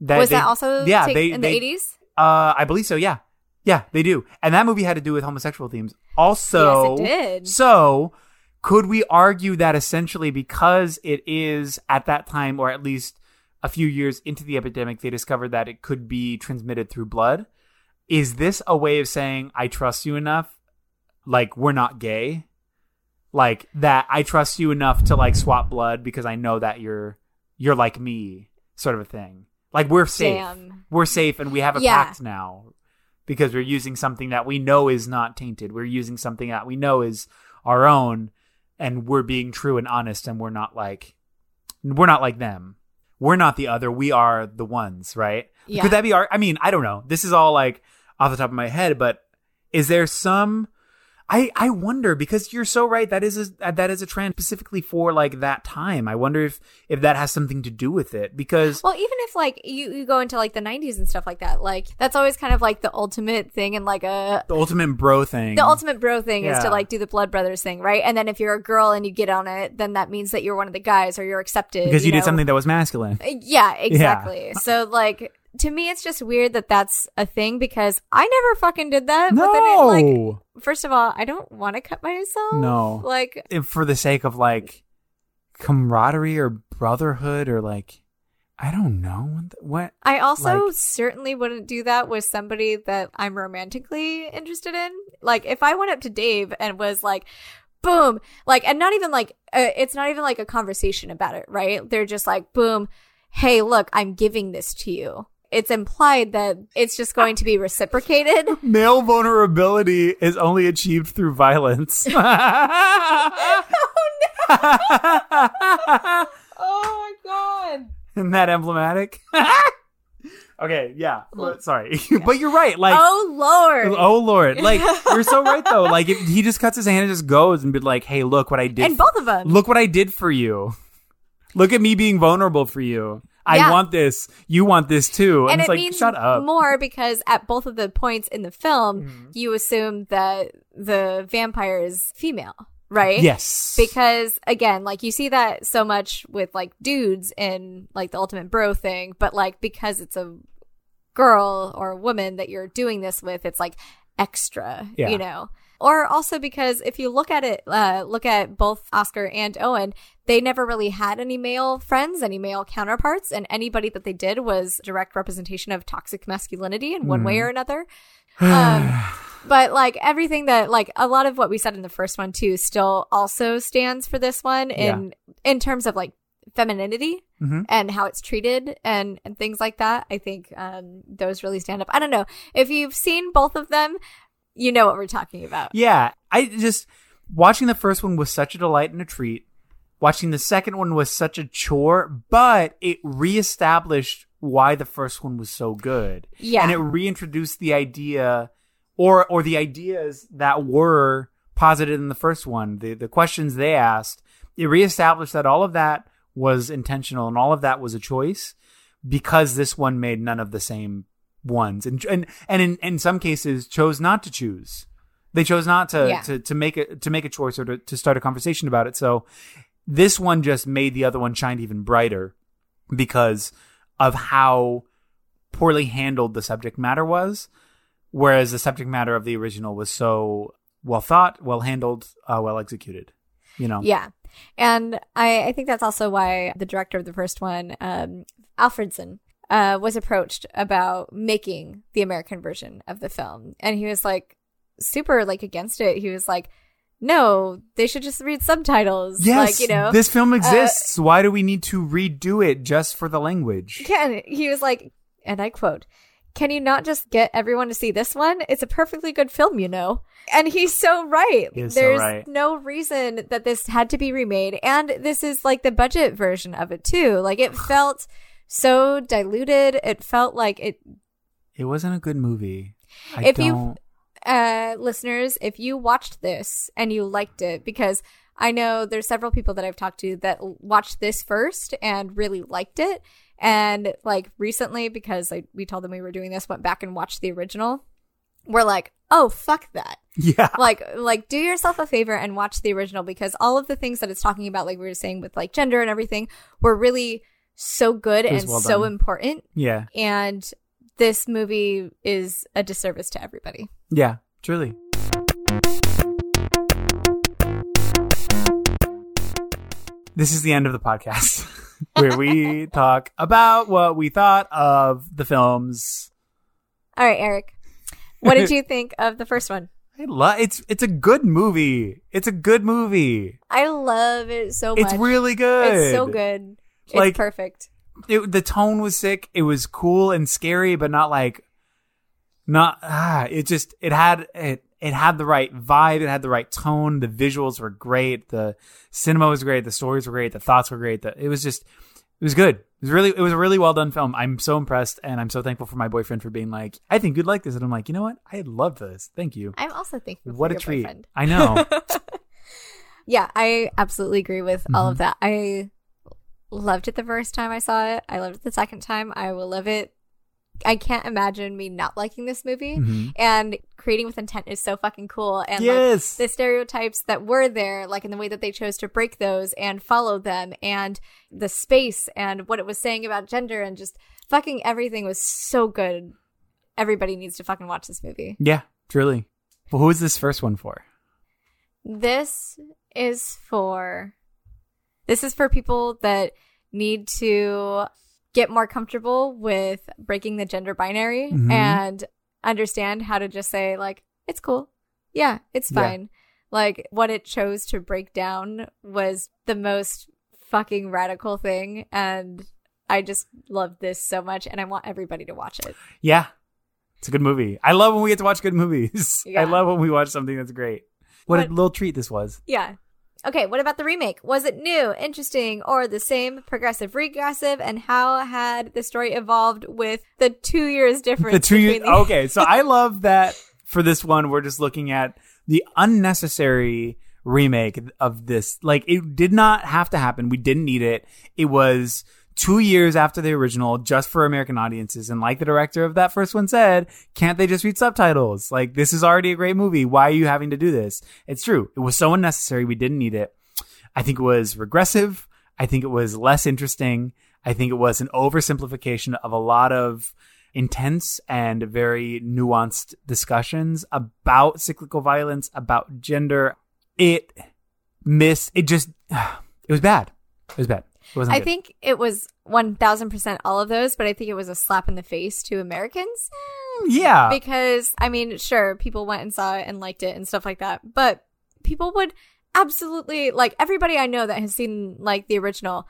That was they- that also yeah take- they in they- the 80s? Uh, I believe so. Yeah, yeah, they do. And that movie had to do with homosexual themes. Also, Yes, it did. So, could we argue that essentially because it is at that time, or at least a few years into the epidemic, they discovered that it could be transmitted through blood? Is this a way of saying I trust you enough? Like we're not gay, like that I trust you enough to like swap blood because I know that you're you're like me, sort of a thing. Like we're safe, Damn. we're safe, and we have a Yeah. pact now because we're using something that we know is not tainted. We're using something that we know is our own, and we're being true and honest, and we're not like we're not like them. We're not the other. We are the ones, right? Yeah. Could that be our? I mean, I don't know. This is all like off the top of my head, but is there some? I I wonder because you're so right. That is a that is a trend specifically for like that time. I wonder if if that has something to do with it because Well, even if like you, you go into like the 90s and stuff like that, like that's always kind of like the ultimate thing and like a the ultimate bro thing. the ultimate bro thing is to like do the blood brothers thing, right? And then if you're a girl and you get on it, then that means that you're one of the guys or you're accepted because you, did know? something that was masculine. Uh, yeah, exactly. So like to me, it's just weird that that's a thing because I never fucking did that. But then it, like, No, first of all, I don't want to cut myself. No. like If for the sake of like camaraderie or brotherhood or like I don't know what. what I also Like- certainly wouldn't do that with somebody that I'm romantically interested in. Like if I went up to Dave and was like, boom, like, and not even like, uh, it's not even like a conversation about it, right? They're just like, boom, hey, look, I'm giving this to you. It's implied that it's just going to be reciprocated. male vulnerability is only achieved through violence. oh no! oh my god. Isn't that emblematic? okay, yeah. Sorry, but you're right. Like, oh lord. oh lord, like you're so right though. Like, if he just cuts his hand and just goes and be like, "Hey, look what I did. and both of them. look what I did for you. Look at me being vulnerable for you. I Yeah. want this. You want this too." And, and it's it like, means shut up. more because at both of the points in the film, Mm-hmm. you assume that the vampire is female, right? Yes, Because again, like you see that so much with like dudes in like the ultimate bro thing, but like because it's a girl or a woman that you're doing this with, it's like extra, Yeah. you know. Or also because if you look at it, uh, look at both Oskar and Owen, they never really had any male friends, any male counterparts, and anybody that they did was direct representation of toxic masculinity in one way Mm. or another. Um, but like everything that like a lot of what we said in the first one too still also stands for this one in in terms of like femininity Mhm. and how it's treated and and things like that. I think um those really stand up. I don't know if you've seen both of them, you know what we're talking about. Yeah, I just watching the first one was such a delight and a treat. Watching the second one was such a chore, but it reestablished why the first one was so good. Yeah. And it reintroduced the idea or or the ideas that were posited in the first one, the the questions they asked. It reestablished that all of that was intentional and all of that was a choice because this one made none of the same ones and and and in, in some cases chose not to choose they chose not to Yeah. to, to make a to make a choice or to, to start a conversation about it so this one just made the other one shine even brighter because of how poorly handled the subject matter was whereas the subject matter of the original was so well thought well handled uh, well executed you know Yeah. And I, I think that's also why the director of the first one, um, Alfredson, uh, was approached about making the American version of the film. And he was like super like against it. He was like, no, they should just read subtitles. yes Like, you know, this film exists why do we need to redo it just for the language Ken, he was like, and I quote, can you not just get everyone to see this one? It's a perfectly good film, you know. And he's so right. He is so There's right. no reason that this had to be remade. And this is like the budget version of it too. Like it felt so diluted. It felt like it It wasn't a good movie. I If you- uh, listeners, if you watched this and you liked it, because I know there's several people that I've talked to that watched this first and really liked it. And like recently, because like, we told them we were doing this, went back and watched the original. We're like, oh, fuck that. Yeah. like like do yourself a favor and watch the original because all of the things that it's talking about like we were saying with like gender and everything were really so good and well so done. important Yeah. and this movie is a disservice to everybody Yeah. Truly. This is the end of the podcast where we talk about what we thought of the films. all right eric what did you think of the first one I love it's it's a good movie. It's a good movie. i love it so much It's really good. it's so good it's Like- perfect It, the tone was sick. It was cool and scary, but not like not ah. It just it had it it had the right vibe. It had the right tone. The visuals were great. The cinema was great. The stories were great. The thoughts were great. The, it was just it was good. It was really it was a really well done film. I'm so impressed, and I'm so thankful for my boyfriend for being like, I think you'd like this, and I'm like, you know what? I love this. Thank you. i'm also thankful What for a treat. boyfriend. I know. Yeah, I absolutely agree with all Mm-hmm. of that. I loved it the first time I saw it. I loved it the second time. I will love it. I can't imagine me not liking this movie. Mhm. And creating with intent is so fucking cool. And Yes. like the stereotypes that were there, like in the way that they chose to break those and follow them, and the space and what it was saying about gender, and just fucking everything was so good. Everybody needs to fucking watch this movie. Yeah, truly. Well, who is this first one for? This is for this is for people that need to get more comfortable with breaking the gender binary Mhm. and understand how to just say like it's cool. Yeah, it's Yeah. fine. Like what it chose to break down was the most fucking radical thing and I just love this so much and I want everybody to watch it. Yeah. It's a good movie. I love when we get to watch good movies. Yeah. I love when we watch something that's great. What, What- a little treat this was. Yeah. Okay, what about the remake? Was it new, interesting, or the same, progressive, regressive? And how had the story evolved with the two years difference? The two years. the- Okay, so I love that for this one, we're just looking at the unnecessary remake of this. Like, it did not have to happen. We didn't need it. It was two years after the original, just for American audiences. And like the director of that first one said, can't they just read subtitles? Like, this is already a great movie. Why are you having to do this? It's true. It was so unnecessary. We didn't need it. I think it was regressive. I think it was less interesting. I think it was an oversimplification of a lot of intense and very nuanced discussions about cyclical violence, about gender. It missed, it just, it was bad. It was bad. I good. think it was 1000% all of those, but I think it was a slap in the face to Americans. Mm, yeah. Because, I mean, sure, people went and saw it and liked it and stuff like that, but people would absolutely, like, everybody I know that has seen, like, the original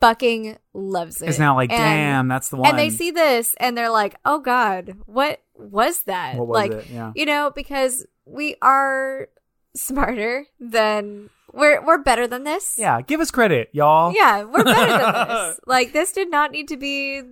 fucking loves it. it's now like, And- damn, that's the one. And they see this and they're like, oh God, what was that? What was like? Yeah. you know, because we are smarter than we're we're better than this. Yeah. Give us credit, y'all. Yeah, we're better than this. Like this did not need to be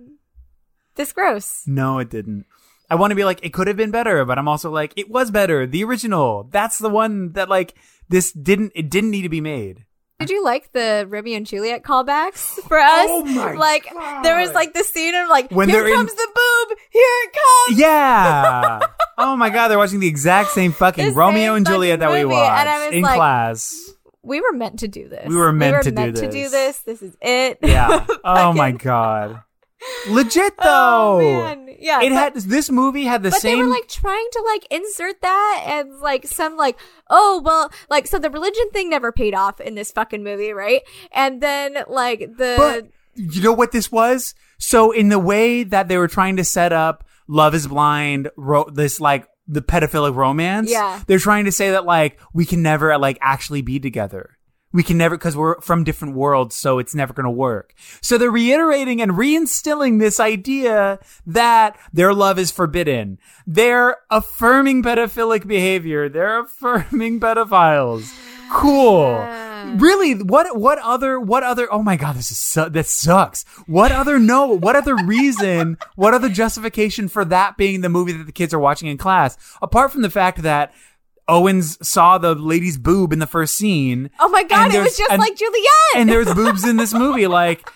this gross. No, it didn't. I want to be like, it could have been better, but I'm also like, it was better. The original. That's the one that like this didn't. It didn't need to be made. Did you like the Romeo and Juliet callbacks for us? Oh my like there was like the scene of like When here they're in- comes the boob, here it comes. Yeah. oh my god, they're watching the exact same fucking Romeo and Juliet that fucking we watched and I was in like- class. We were meant to do this. We were meant to do meant to this. do this. This is it. Yeah. oh my god. Legit Oh though. man, yeah. it but, had this movie had the but same. they were like trying to like insert that and like some like oh well like so the religion thing never paid off in this fucking movie right and then like the But you know what this was? So in the way that they were trying to set up Love is Blind, wrote this like the pedophilic romance. Yeah. They're trying to say that like we can never like actually be together. We can never because we're from different worlds, so it's never going to work. So they're reiterating and reinstilling this idea that their love is forbidden. They're affirming pedophilic behavior. They're affirming pedophiles. Cool. Yeah. Really? What? What other? What other? Oh my god! This is su- that sucks. What other? No. What other reason? what other justification for that being the movie that the kids are watching in class? Apart from the fact that Owens saw the lady's boob in the first scene. oh my god it was just and- like Juliet and there's boobs in this movie, like,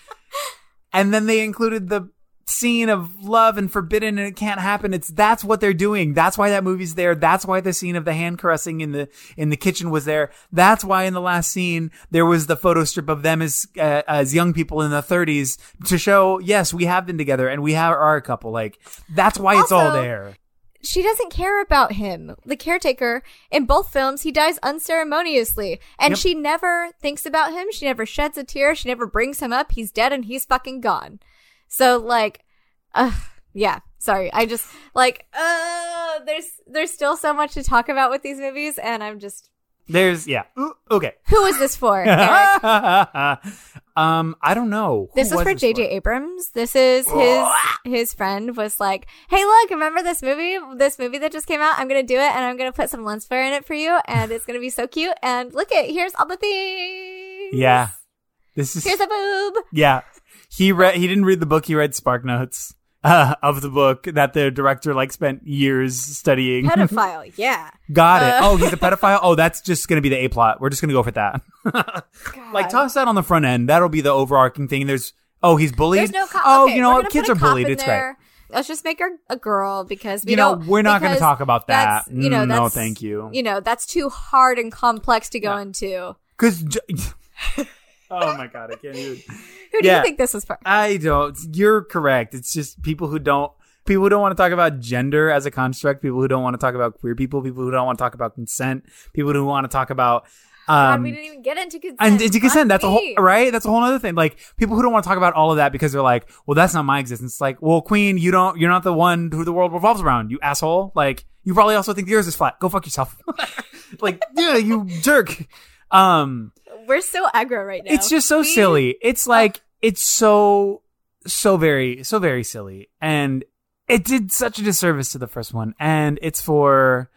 and then they included the scene of love and forbidden and it can't happen. It's that's what they're doing. That's why that movie's there. That's why the scene of the hand caressing in the in the kitchen was there. That's why in the last scene there was the photo strip of them as uh, as young people in the 30s to show yes we have been together and we have are a couple. Like that's why it's all there. she doesn't care about him. The caretaker in both films, he dies unceremoniously, and Yep. she never thinks about him. She never sheds a tear. She never brings him up. He's dead and he's fucking gone. So like, uh, yeah. Sorry, I just like, uh, there's there's still so much to talk about with these movies, and I'm just, There's yeah. Ooh, okay. who is this for? Um, I don't know. Who This was for J.J. Abrams. This is his his friend was like, "Hey, look, remember this movie? This movie that just came out? I'm gonna do it, and I'm gonna put some lens flare in it for you, and it's gonna be so cute. And look at here's all the things. Yeah. This is here's a boob. Yeah. He read he didn't read the book, he read SparkNotes uh, of the book that the director like spent years studying. Pedophile. yeah. Got it. Uh. oh, he's a pedophile? Oh, that's just gonna be the A plot. We're just gonna go for that. like toss that on the front end. That'll be the overarching thing. There's oh, he's bullied. There's no. Co- oh, okay, you know what? Kids are bullied. It's great. Let's just make her a girl because we You know, we're not gonna talk about that. You know, No, that's, thank you. You know, that's too hard and complex to go Yeah. into. Cause j- Oh my god, I can't even Who do Yeah. you think this is for? I don't. You're correct. It's just people who don't. People who don't want to talk about gender as a construct. People who don't want to talk about queer people. People who don't want to talk about consent. People who want to talk about. God, Um, we didn't even get into consent. and into consent, that's a whole right. That's a whole other thing. Like people who don't want to talk about all of that because they're like, well, that's not my existence. It's like, well, Queen, you don't. You're not the one who the world revolves around. You asshole. Like you probably also think yours is flat. Go fuck yourself. like yeah, you jerk. Um, We're so aggro right now. it's just so We- silly. It's like it's so so very so very silly, and it did such a disservice to the first one. And it's for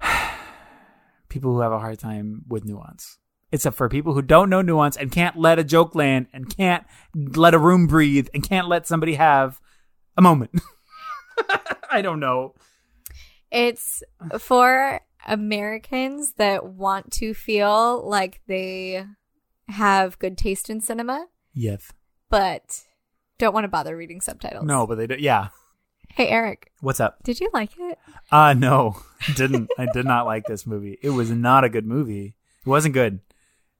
people who have a hard time with nuance. It's for people who don't know nuance and can't let a joke land and can't let a room breathe and can't let somebody have a moment. I don't know. It's for Americans that want to feel like they have good taste in cinema, Yes. but don't want to bother reading subtitles. No, but they do. Yeah. Hey, Eric, What's up? did you like it? Uh no, didn't. I did not like this movie. It was not a good movie. It wasn't good.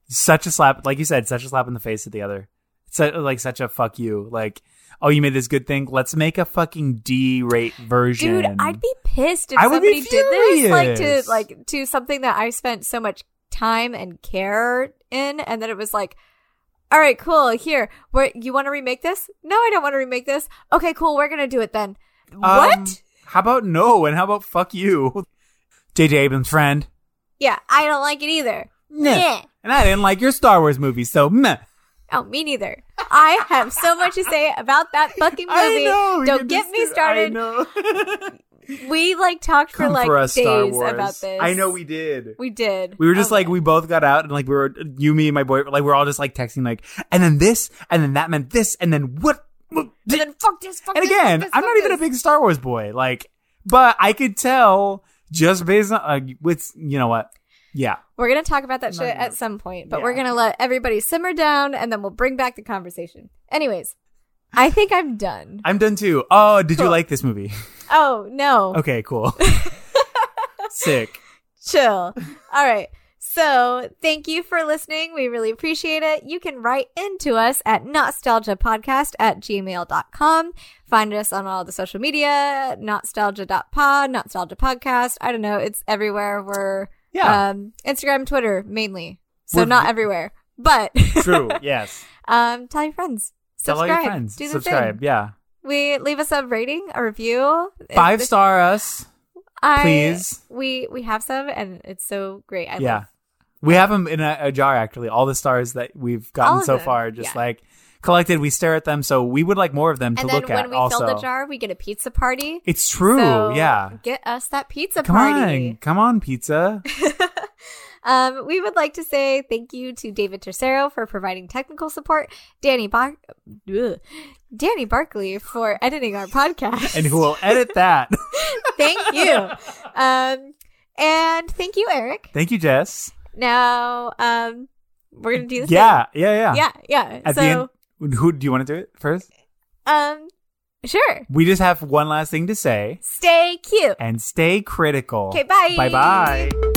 Such a slap, like you said, such a slap in the face at the other. It's a, like such a fuck you. Like, oh, you made this good thing. Let's make a fucking D-rate version. Dude, I'd be pissed if I would be somebody did this, like to like to something that I spent so much time and care in, and then it was like, all right, cool. Here, where you want to remake this? No, I don't want to remake this. Okay, cool. We're gonna do it then. Um, what? How about no? And how about fuck you? J.J. Abrams' friend. Yeah, I don't like it either. Nah. Meh. And I didn't like your Star Wars movie, so meh. Oh, me neither. I have so much to say about that fucking movie. Know. Don't get me started. I know. We like talked for like for days about this. I know we did. We did. We were just Oh, like we both got out and like we were you, me, and my boy, like we're all just like texting like, and then this, and then that meant this, and then what? what And then fuck this. Fuck and this, again, this, I'm not even a big Star Wars boy, like, but I could tell just based on uh, with you know what, yeah, We're gonna talk about that shit yet. at some point, but Yeah. we're gonna let everybody simmer down, and then we'll bring back the conversation. Anyways, I think I'm done. I'm done too. Oh, did you like this movie? Oh no, Okay, cool, sick. chill. All right. So thank you for listening. We really appreciate it. You can write into us at nostalgiapodcast at gmail.com. Find us on all the social media, nostalgia.pod, nostalgia podcast. I don't know. It's everywhere. We're, Yeah, um, Instagram, Twitter mainly. So We're- not everywhere, but, true. Yes, um, tell your friends. tell all Subscribe. your friends. Do the Subscribe. thing. Yeah, We leave us a rating, a review. If five this- star us. I- please. We, we have some and it's so great. I yeah. love We have them in a, a jar actually. All the stars that we've All gotten of so them, far, just yeah. like collected. We stare at them, so we would like more of them to look at. look when we also, fill the jar, we get a pizza party. it's true. So yeah. Get us that pizza Come party. on, come on, pizza. Um, we would like to say thank you to David Tercero for providing technical support, Danny Bar- Ugh. Danny Barkley for editing our podcast. and who will edit that? thank you. Um, and thank you, Eric. Thank you, Jess. Now, um, we're gonna do the Yeah, yeah, yeah. thing. Yeah, yeah. At so, who do you want to do it first? um, Sure. We just have one last thing to say Stay cute. and stay critical. Okay, bye. Bye bye.